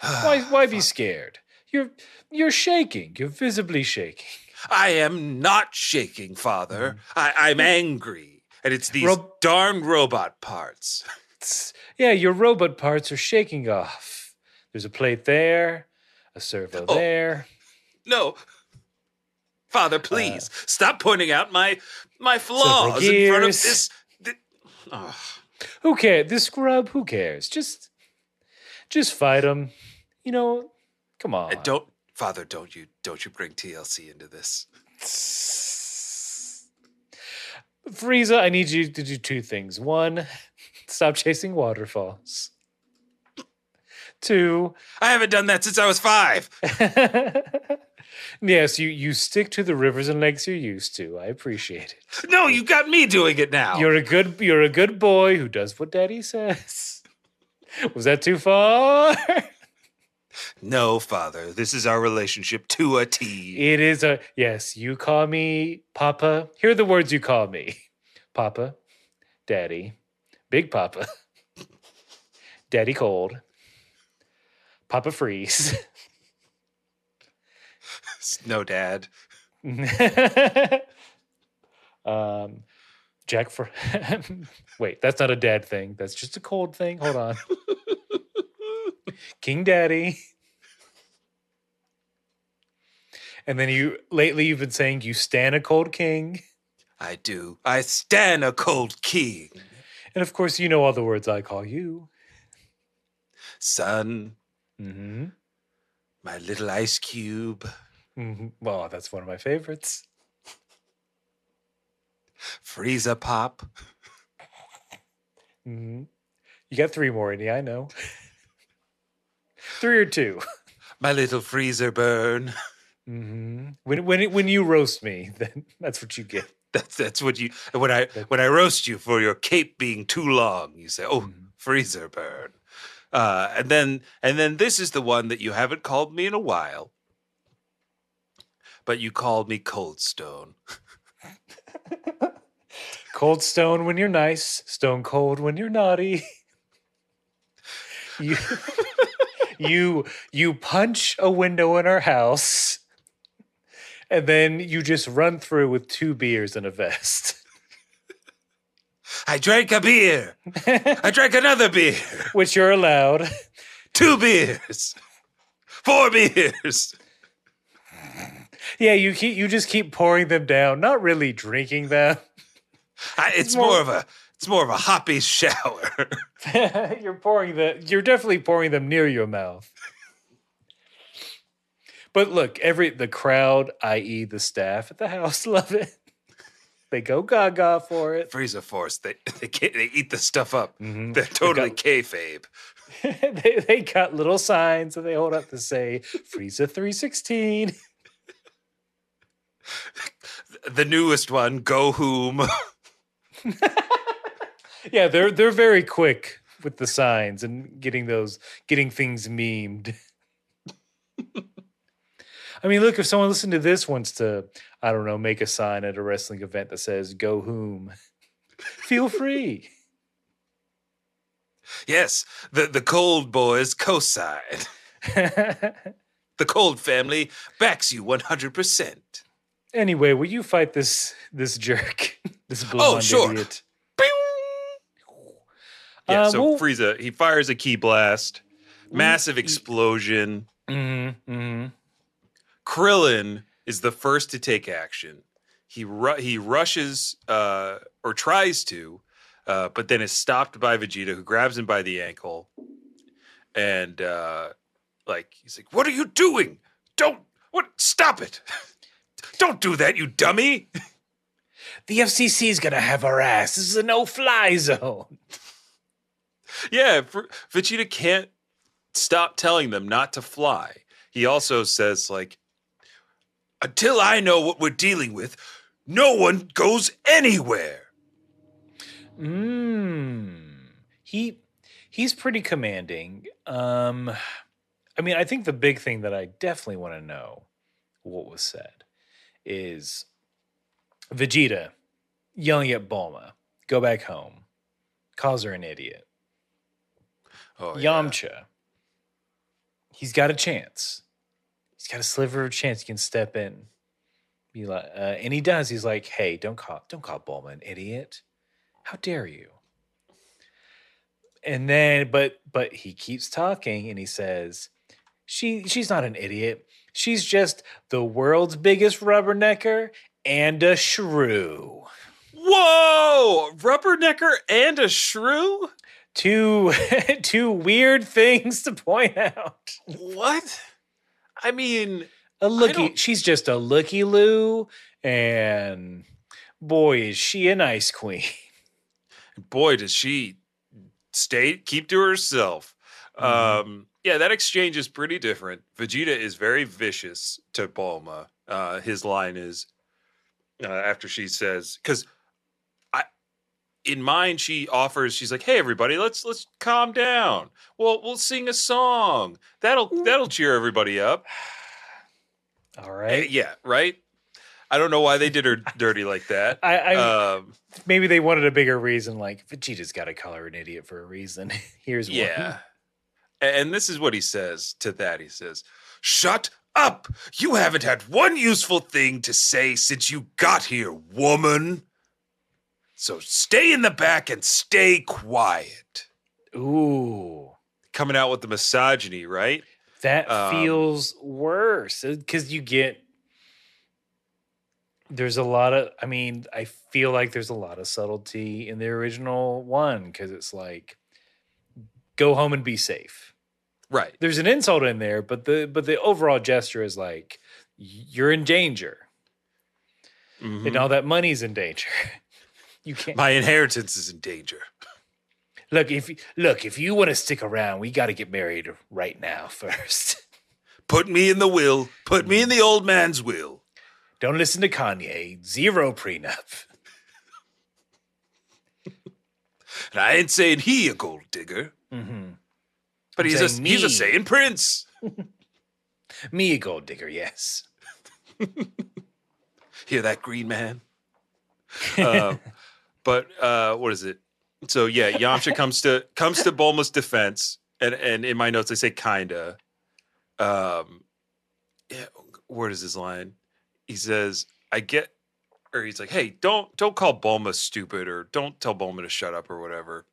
Why? Why be scared? You're you're shaking. You're visibly shaking. I am not shaking, Father. I, I'm angry, and it's these Rob- darn robot parts. Yeah, your robot parts are shaking off. There's a plate there, a servo Oh. there. No, Father, please Uh, stop pointing out my my flaws in front of this. thi- Ugh. Who cares? This scrub. Who cares? Just, just fight him. You know, come on. And don't, Father, don't you don't you bring TLC into this? Frieza, I need you to do two things. One, stop chasing waterfalls. Two, I haven't done that since I was five. yes, you you stick to the rivers and lakes you're used to. I appreciate it. No, you got me doing it now. You're a good you're a good boy who does what daddy says. Was that too far? no, Father, this is our relationship to a T. It is a yes, you call me Papa. Here are the words you call me. Papa, Daddy, Big Papa, Daddy Cold, Papa Freeze. No, Dad. um Jack for Wait, that's not a dad thing. That's just a cold thing. Hold on. King Daddy. And then you lately you've been saying you stand a cold king. I do. I stand a cold king. And of course you know all the words I call you. Son, Mm-hmm. my little ice cube, Mm-hmm. Well, that's one of my favorites. Frieza Pop. Mm-hmm. You got three more in you, I know. three or two. My little freezer burn. Hmm When when when you roast me, then that's what you get. That's that's what you when I when I roast you for your cape being too long, you say, "Oh, freezer burn." Uh, and then and then this is the one that you haven't called me in a while, but you called me Cold Stone. Cold stone when you're nice, stone cold when you're naughty. You you you punch a window in our house, and then you just run through with two beers and a vest. I drank a beer. I drank another beer. Which you're allowed. Two beers. Four beers. Yeah, you keep you just keep pouring them down, not really drinking them. I, it's more- more of a it's more of a hoppy shower. you're pouring the you're definitely pouring them near your mouth. But look, every the crowd, i.e. the staff at the house, love it. They go gaga for it. Freezer Force. They they they eat the stuff up. Mhm. They're totally got- kayfabe. they, they got little signs that they hold up to say Frieza 316. The newest one, Go Whom. Yeah, they're they're very quick with the signs and getting those getting things memed. I mean, look, if someone listened to this wants to, I don't know, make a sign at a wrestling event that says "Go whom," feel free. yes, the the Cold Boys co-sign. The Cold family backs you one hundred percent. anyway, will you fight this this jerk, this blonde oh, sure. idiot? Yeah, Uh, so well- Frieza he fires a ki blast, massive explosion. Mm-hmm, mm-hmm. Krillin is the first to take action. He ru- he rushes uh, or tries to, uh, but then is stopped by Vegeta, who grabs him by the ankle, and uh, like he's like, "What are you doing? Don't what? Stop it! Don't do that, you dummy!" The FCC is gonna have our ass. This is a no-fly zone. yeah, Fr- Vegeta can't stop telling them not to fly. He also says like, "Until I know what we're dealing with, no one goes anywhere. Mm. He he's pretty commanding. Um I mean, I think the big thing that I definitely want to know what was said is Vegeta yelling at Bulma, go back home, calls her an idiot. Oh, yeah. Yamcha, he's got a chance. Got a sliver of a chance. He can step in, be like, uh, and he does. He's like, "Hey, don't call, don't call Bulma an idiot. How dare you?" And then, but but he keeps talking, and he says, "She she's not an idiot. She's just the world's biggest rubbernecker and a shrew." Whoa! Rubbernecker and a shrew? Two two weird things to point out. What? I mean, A looky, she's just a looky loo, and boy, is she an ice queen. boy, does she stay keep to herself. Mhm. Um, yeah, that exchange is pretty different. Vegeta is very vicious to Bulma. Uh, his line is uh, after she says, "Because in mind she offers. She's like, "Hey, everybody, let's let's calm down. Well, we'll sing a song. That'll that'll cheer everybody up." all right Eh, right. yeah, right. I don't know why they did her dirty like that. I, I Um, maybe they wanted a bigger reason, like Vegeta's got to call her an idiot for a reason. Here's Yeah. one. And this is what he says to that. He says, Shut up! You haven't had one useful thing to say since you got here, woman. So stay in the back and stay quiet. Ooh, Coming out with the misogyny, right? that Um, feels worse because you get. There's a lot of. I mean, I feel like there's a lot of subtlety in the original one because it's like, go home and be safe. Right. there's an insult in there, but the but the overall gesture is like you're in danger, Mhm. and all that money's in danger. You can't My inheritance is in danger. look if look if you want to stick around, we got to get married right now first. Put me in the will. Put me in the old man's will. Don't listen to Kanye. Zero prenup. And I ain't saying he a gold digger, Mm-hmm. but I'm he's a saying he's a saying prince. Me a gold digger, yes. Hear that, green man? Um, but uh, what is it? So yeah, Yamcha comes to comes to Bulma's defense, and and in my notes I say kinda. Um, yeah, where is his line? He says, "I get," or he's like, "Hey, don't don't call Bulma stupid, or don't tell Bulma to shut up, or whatever."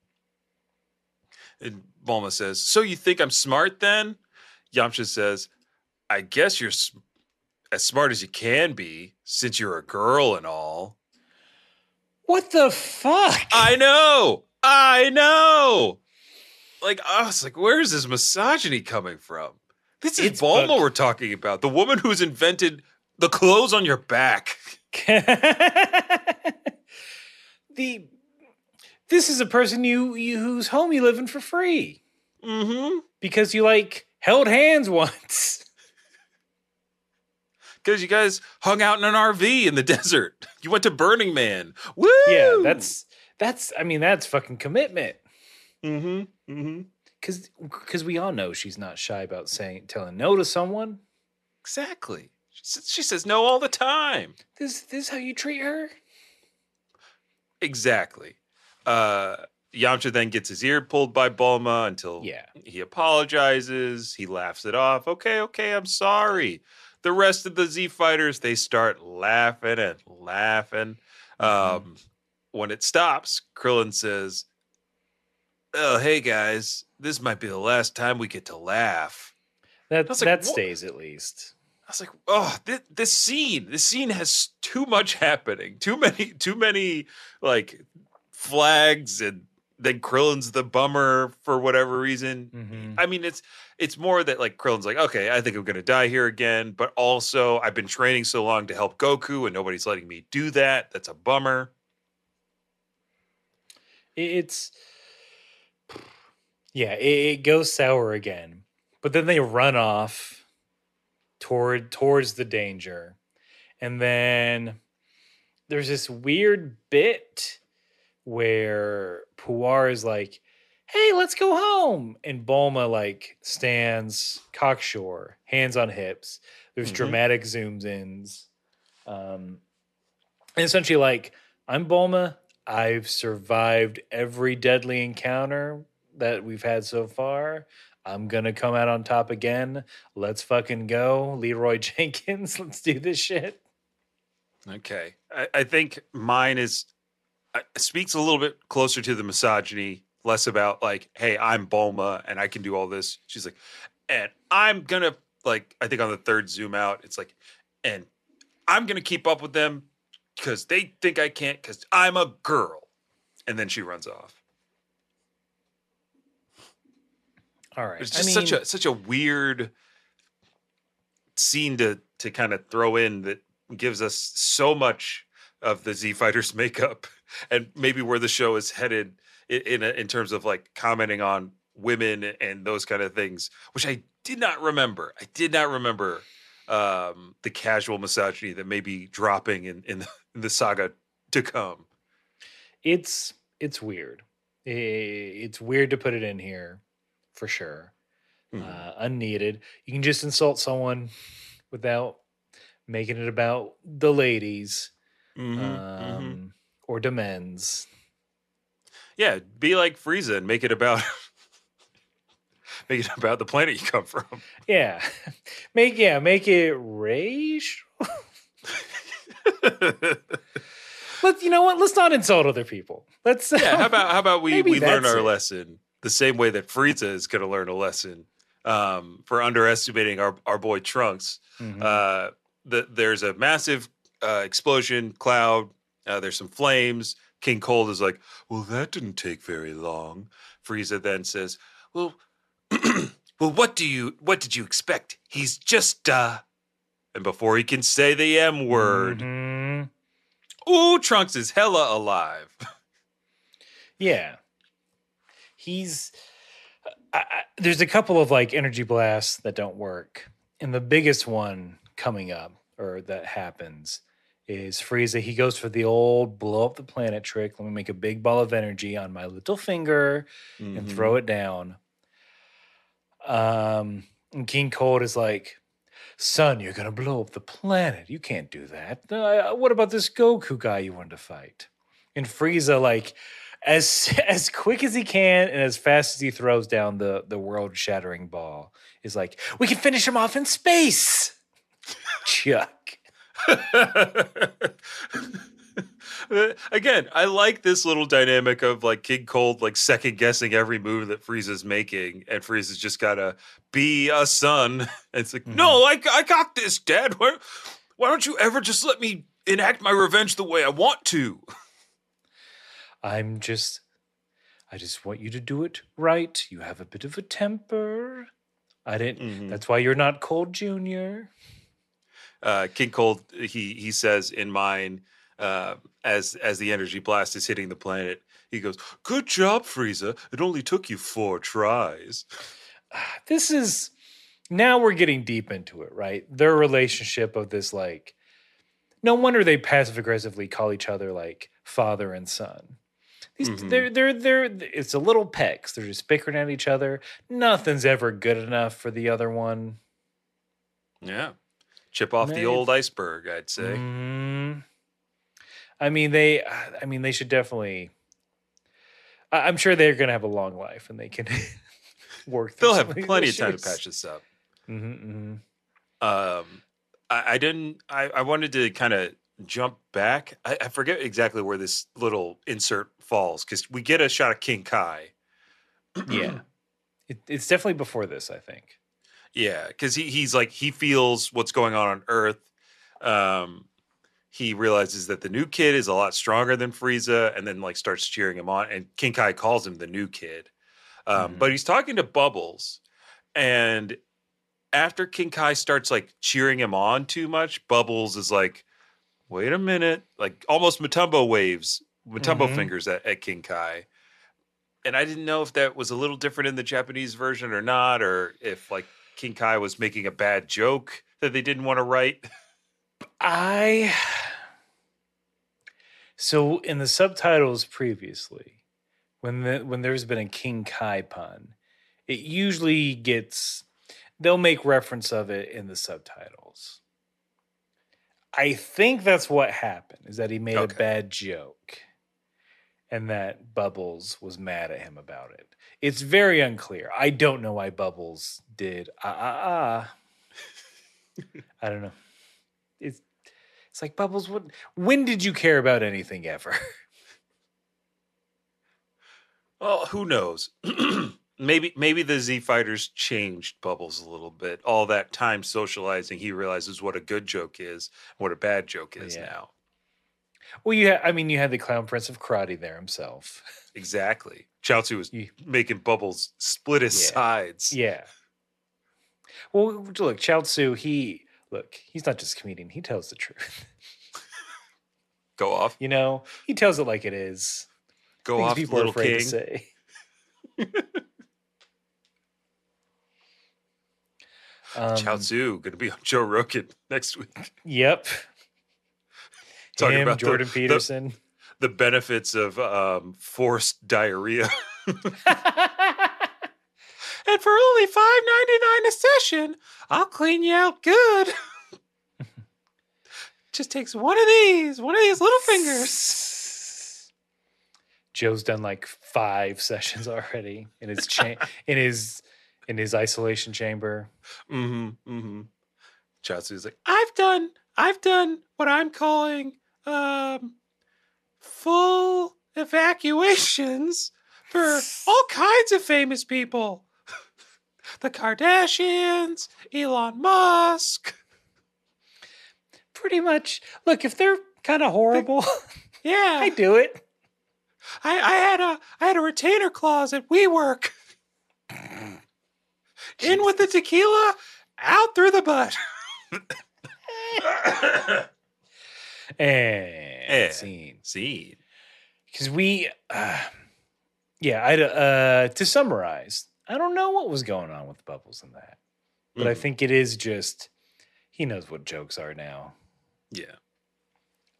And Bulma says, "So you think I'm smart then?" Yamcha says, "I guess you're as smart as you can be, since you're a girl and all." What the fuck? I know. I know. Like I was like, where's this misogyny coming from? This is It's Bulma bug- we're talking about. The woman who's invented the clothes on your back. the this is a person you, you whose home you live in for free Mm-hmm. because you like held hands once. Because you guys hung out in an RV in the desert. You went to Burning Man. Woo! Yeah, that's that's I mean that's fucking commitment. mm-hmm. Mm-hmm. Cause cause we all know she's not shy about saying telling no to someone. Exactly. She says, she says no all the time. This this is how you treat her? Exactly. Uh Yamcha then gets his ear pulled by Bulma until Yeah. he apologizes. He laughs it off. Okay, okay, I'm sorry. The rest of the Z fighters they start laughing and laughing. Um, when it stops, Krillin says, "Oh, hey guys, this might be the last time we get to laugh." That like, that "What?" stays at least. I was like, "Oh, this scene, this scene has too much happening. Too many, too many like flags, and then Krillin's the bummer for whatever reason." Mhm. I mean, it's it's more that like Krillin's like, okay, I think I'm gonna die here again, but also I've been training so long to help Goku, and nobody's letting me do that. That's a bummer. It's yeah, it, it goes sour again. But then they run off toward towards the danger. And then there's this weird bit where Puar is like, "Hey, let's go home," and Bulma like stands cocksure, hands on hips. There's Mhm. dramatic zooms ins, um, and essentially like, "I'm Bulma. I've survived every deadly encounter that we've had so far." I'm gonna come out on top again. Let's fucking go. Leroy Jenkins, let's do this shit. Okay. I, I think mine is Uh, speaks a little bit closer to the misogyny, less about like, hey, I'm Bulma and I can do all this. She's like, and I'm gonna like, I think on the third zoom out, it's like, and I'm gonna keep up with them because they think I can't because I'm a girl. And then she runs off. All right. It's I just such a such a weird scene to to kind of throw in that gives us so much of the Z Fighters makeup and maybe where the show is headed in in, a, in terms of like commenting on women and those kind of things, which I did not remember. I did not remember um, the casual misogyny that may be dropping in in the, in the saga to come. it's it's weird. It's weird to put it in here, for sure. Mhm. Uh, unneeded. You can just insult someone without making it about the ladies Mhm, um, mhm. or demands. Yeah, be like Frieza and make it about make it about the planet you come from. Yeah, make yeah make it racial. Let's you know what? Let's not insult other people. Let's yeah, how about how about we we learn our it. lesson the same way that Frieza is going to learn a lesson um, for underestimating our our boy Trunks. Mhm. Uh, the, there's a massive uh, explosion cloud. Uh, there's some flames. King Cold is like, "Well, that didn't take very long." Frieza then says, "Well, well, what do you what did you expect? He's just uh." And before he can say the M word, Mhm. ooh, Trunks is hella alive. Yeah. He's I, I, there's a couple of like energy blasts that don't work. And the biggest one coming up or that happens is Frieza. He goes for the old blow up the planet trick. Let me make a big ball of energy on my little finger and Mhm. throw it down. Um, and King Cold is like, "Son, you're gonna blow up the planet. You can't do that. Uh, what about this Goku guy you wanted to fight?" And Frieza, like, as as quick as he can and as fast as he throws down the the world shattering ball, is like, "We can finish him off in space." Chuck. Again, I like this little dynamic of like King Cold like second guessing every move that Frieza's making, and Frieza's just gotta be a son. And it's like, no, I, I got this, Dad. Why, why don't you ever just let me enact my revenge the way I want to? I'm just I just want you to do it right. You have a bit of a temper. I didn't Mhm. that's why you're not Cold Junior. Uh, King Cold, he he says in mine, uh, as as the energy blast is hitting the planet, he goes, "Good job, Frieza. It only took you four tries." This is now we're getting deep into it, right? Their relationship of this like no wonder they passive aggressively call each other like father and son. These Mhm. they're they're they're it's a little pecks. They're just bickering at each other. Nothing's ever good enough for the other one. Yeah. Chip off the old iceberg, I'd say. Mhm. I mean, they. I mean, they should definitely. I- I'm sure they're going to have a long life, and they can work. They'll have plenty of time to patch this up. Mhm, Um, I, I didn't. I, I wanted to kind of jump back. I, I forget exactly where this little insert falls because we get a shot of King Kai. Yeah, it, it's definitely before this. I think. Yeah, because he he's like he feels what's going on on Earth. Um, he realizes that the new kid is a lot stronger than Frieza, and then like starts cheering him on. And King Kai calls him the new kid, um, Mhm. but he's talking to Bubbles, and after King Kai starts like cheering him on too much, Bubbles is like, "Wait a minute!" Like almost Mutombo waves, Mutombo Mhm. fingers at, at King Kai. And I didn't know if that was a little different in the Japanese version or not, or if like King Kai was making a bad joke that they didn't want to write. I. So in the subtitles previously, when the, when there's been a King Kai pun, it usually gets they'll make reference of it in the subtitles. I think that's what happened is that he made Okay. a bad joke and that Bubbles was mad at him about it. It's very unclear. I don't know why Bubbles did ah ah ah. I don't know. It's it's like Bubbles what when did you care about anything ever? Well, who knows? maybe maybe the Z fighters changed Bubbles a little bit. All that time socializing, he realizes what a good joke is, what a bad joke is Yeah. now. Well, you had I mean you had the clown prince of karate there himself. Exactly. Chaozu was making Bubbles split his Yeah. sides. Yeah. Well, look, Chaozu, he look, he's not just a comedian, he tells the truth. Go off. You know, he tells it like it is. Go Things off, people little are afraid king. to say. um, Chaozu gonna be on Joe Rogan next week. Yep. Talking Him, about Jordan the- Peterson. The benefits of um, forced diarrhea. and for only five ninety nine a session, I'll clean you out good. Just takes one of these, one of these little fingers. Joe's done like five sessions already in his cha- in his in his isolation chamber. Mm-hmm. Mm-hmm. Chaozu's like, I've done, I've done what I'm calling um full evacuations for all kinds of famous people. the Kardashians, Elon Musk. Pretty much. Look, if they're kind of horrible, Yeah. I do it. I, I had a I had a retainer clause at WeWork. In with the tequila, out through the butt. And Eh. scene. See. Because we, uh, yeah, I uh, to summarize, I don't know what was going on with Bubbles in that, but I Mhm. think it is just he knows what jokes are now. Yeah.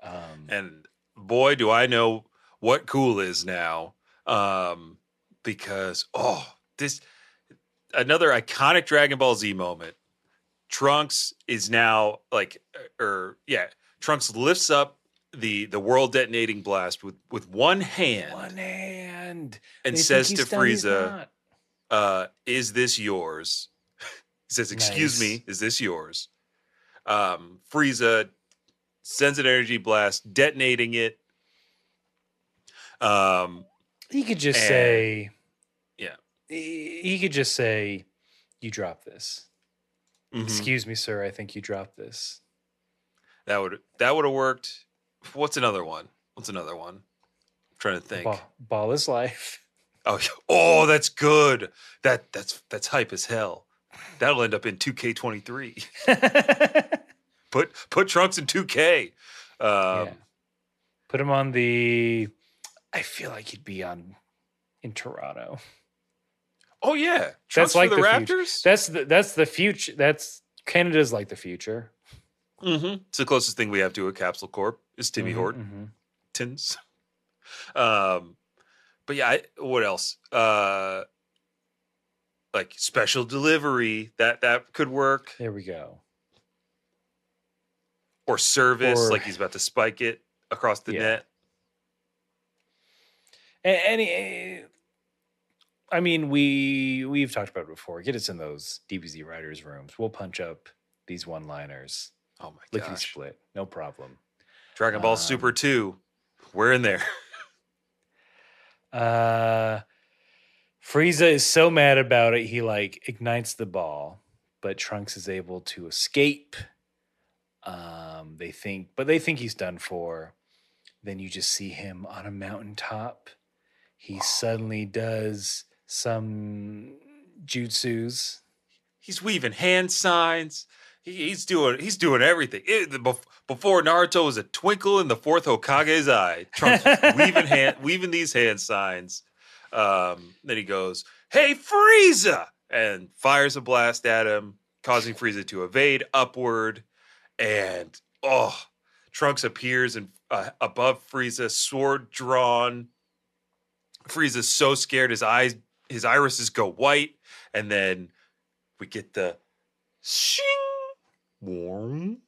Um, And boy, do I know what cool is now. Um, because oh, this another iconic Dragon Ball Z moment. Trunks is now like or yeah, Trunks lifts up the the world detonating blast with with one hand one hand and They says to done, Frieza, uh, is this yours? he says, excuse me, is this yours? Um, Frieza sends an energy blast, detonating it. Um, He could just And- say, yeah. He, could just say, "You dropped this." mhm. Excuse me, sir. I think you dropped this. That would that would have worked. What's another one? What's another one? I'm trying to think. Ball, ball is life. Oh, oh, that's good. That that's that's hype as hell. That'll end up in 2K23. Put put Trunks in 2K. Um, Yeah. Put him on the. I feel like he'd be on in Toronto. Oh yeah, Trunks like for the, the future. Raptors. That's the that's the future. That's Canada's like the future. Mm-hmm. It's the closest thing we have to a capsule corp is Timmy Mhm, Hortons. mhm. Um, but yeah, I, what else? Uh, like special delivery that that could work, There we go. or service, Or- like he's about to spike it across the Yeah. net. Any, I mean, we we've talked about it before. Get us in those DBZ writers' rooms. We'll punch up these one-liners. Oh my Lickety gosh! split, no problem. Dragon Ball Um, Super Two, we're in there. Uh, Frieza is so mad about it, he like ignites the ball, but Trunks is able to escape. Um, they think, but they think he's done for. Then you just see him on a mountaintop. He suddenly does some jutsus. He's weaving hand signs. He, he's doing he's doing everything. It- the- before Naruto was a twinkle in the fourth Hokage's eye. Trunks weaving hand weaving these hand signs. Um, then he goes, "Hey Frieza!" and fires a blast at him, causing Frieza to evade upward. And oh, Trunks appears and uh, above Frieza, sword drawn. Frieza's so scared his eyes, his irises go white, and then we get the shing warm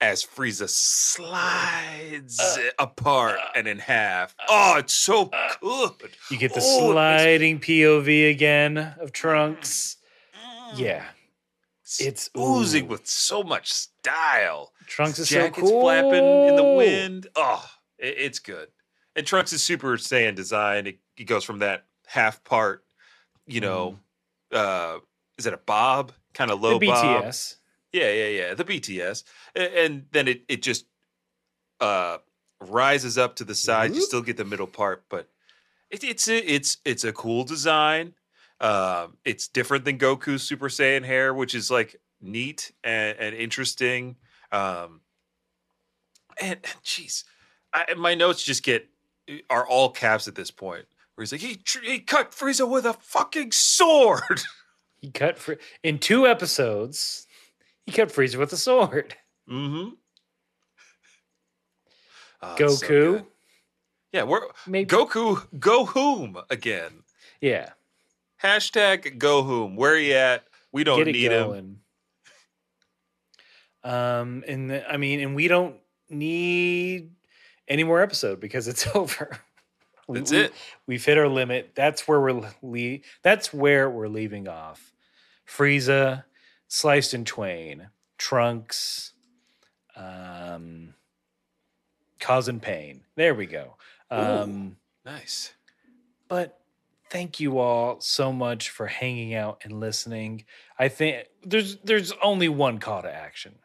as Frieza slides Uh, apart uh, and in half. Oh, it's so uh, good. You get the Oh, sliding POV again of Trunks. Yeah, It's It's- oozing ooh. with so much style. Trunks is Jacket's so cool. flapping in the wind. Oh, it- it's good. And Trunks is Super Saiyan design. It, it goes from that half part, you know, uh, is it a bob? Kind of Mm. The low bob. Yeah, yeah, yeah. The BTS. And then it it just uh rises up to the side. You still get the middle part, but it, it's a, it's it's a cool design. Um, it's different than Goku's Super Saiyan hair, which is like neat and, and interesting. Um, and jeez, I, my notes just get are all caps at this point. Where he's like, he he cut Frieza with a fucking sword. He cut for in two episodes. He cut Frieza with a sword. Mm-hmm. Goku, yeah, we're maybe. Goku. Go whom again? yeah, Hashtag go whom. Where he at? We don't get need him. Um, and the, I mean, and we don't need any more episode because it's over. That's we- it. We've hit our limit. That's where we're le- That's where we're leaving off. Frieza, sliced in twain. Trunks, um, causing pain. There we go. Um, Nice. but thank you all so much for hanging out and listening. I think there's there's only one call to action.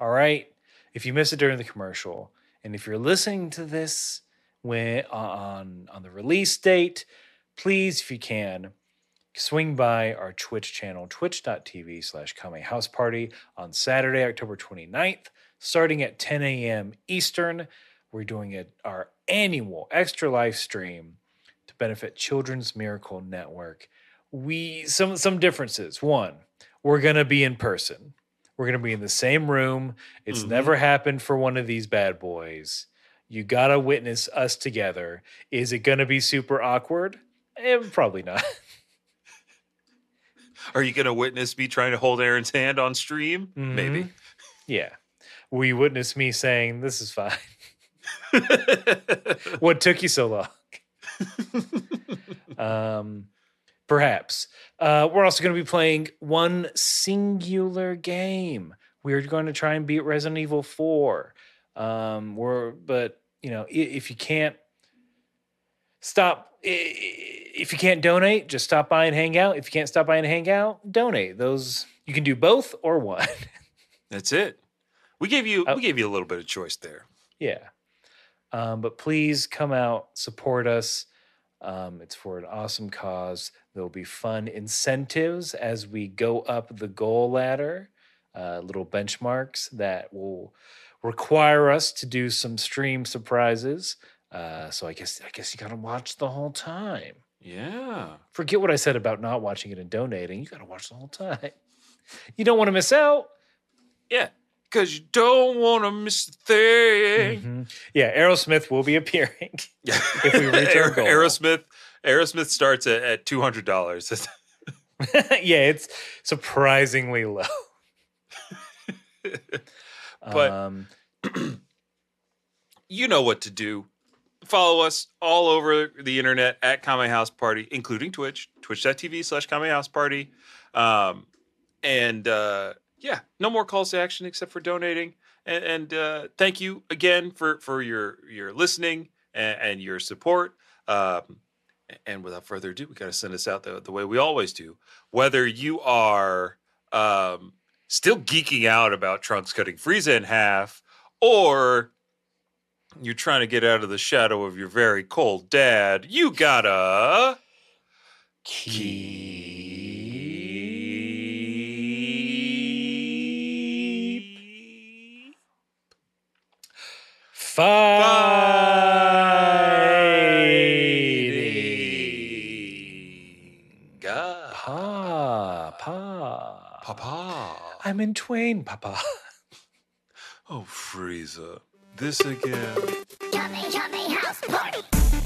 All right? If you miss it during the commercial and if you're listening to this when on on the release date, please if you can swing by our Twitch channel twitch.tv slash Kame House Party on Saturday, October 29th, starting at 10 a.m. Eastern. We're doing it our annual Extra Life stream to benefit Children's Miracle Network. We some some differences. One, we're gonna be in person. We're gonna be in the same room. It's Mhm. never happened for one of these bad boys. You gotta witness us together. Is it gonna be super awkward? Eh, probably not. Are you going to witness me trying to hold Aaron's hand on stream? Maybe. yeah. Will you witness me saying this is fine? what took you so long? um, perhaps. Uh, we're also going to be playing one singular game. We're going to try and beat Resident Evil 4. Um, we're, but, you know, if you can't stop, if you can't donate, just stop by and hang out. If you can't stop by and hang out, donate. Those, you can do both or one. That's it. We gave you Oh. we gave you a little bit of choice there. Yeah. Um, but please come out, support us. Um, it's for an awesome cause. There'll be fun incentives as we go up the goal ladder, uh, little benchmarks that will require us to do some stream surprises. Uh, so I guess I guess you gotta watch the whole time. Yeah. Forget what I said about not watching it and donating. You gotta watch the whole time. You don't want to miss out. Yeah. Because you don't want to miss the thing. Mhm. Yeah, Aerosmith will be appearing. Yeah. If we reach our goal. Aerosmith, Aerosmith starts at, at two hundred dollars. yeah, it's surprisingly low. But- um, you know what to do. Follow us all over the internet at Kame House Party, including Twitch, twitch.tv slash Kame House Party. Um, and uh, yeah, no more calls to action except for donating. And, and uh, thank you again for, for your, your listening and, and your support. Um, and without further ado, we got to send us out the, the way we always do. Whether you are um, still geeking out about Trunks cutting Frieza in half, or you're trying to get out of the shadow of your very cold dad, you gotta keep fighting. Pa, pa. Papa. I'm in twain, papa. Oh, Frieza. This again. Yummy, yummy house party.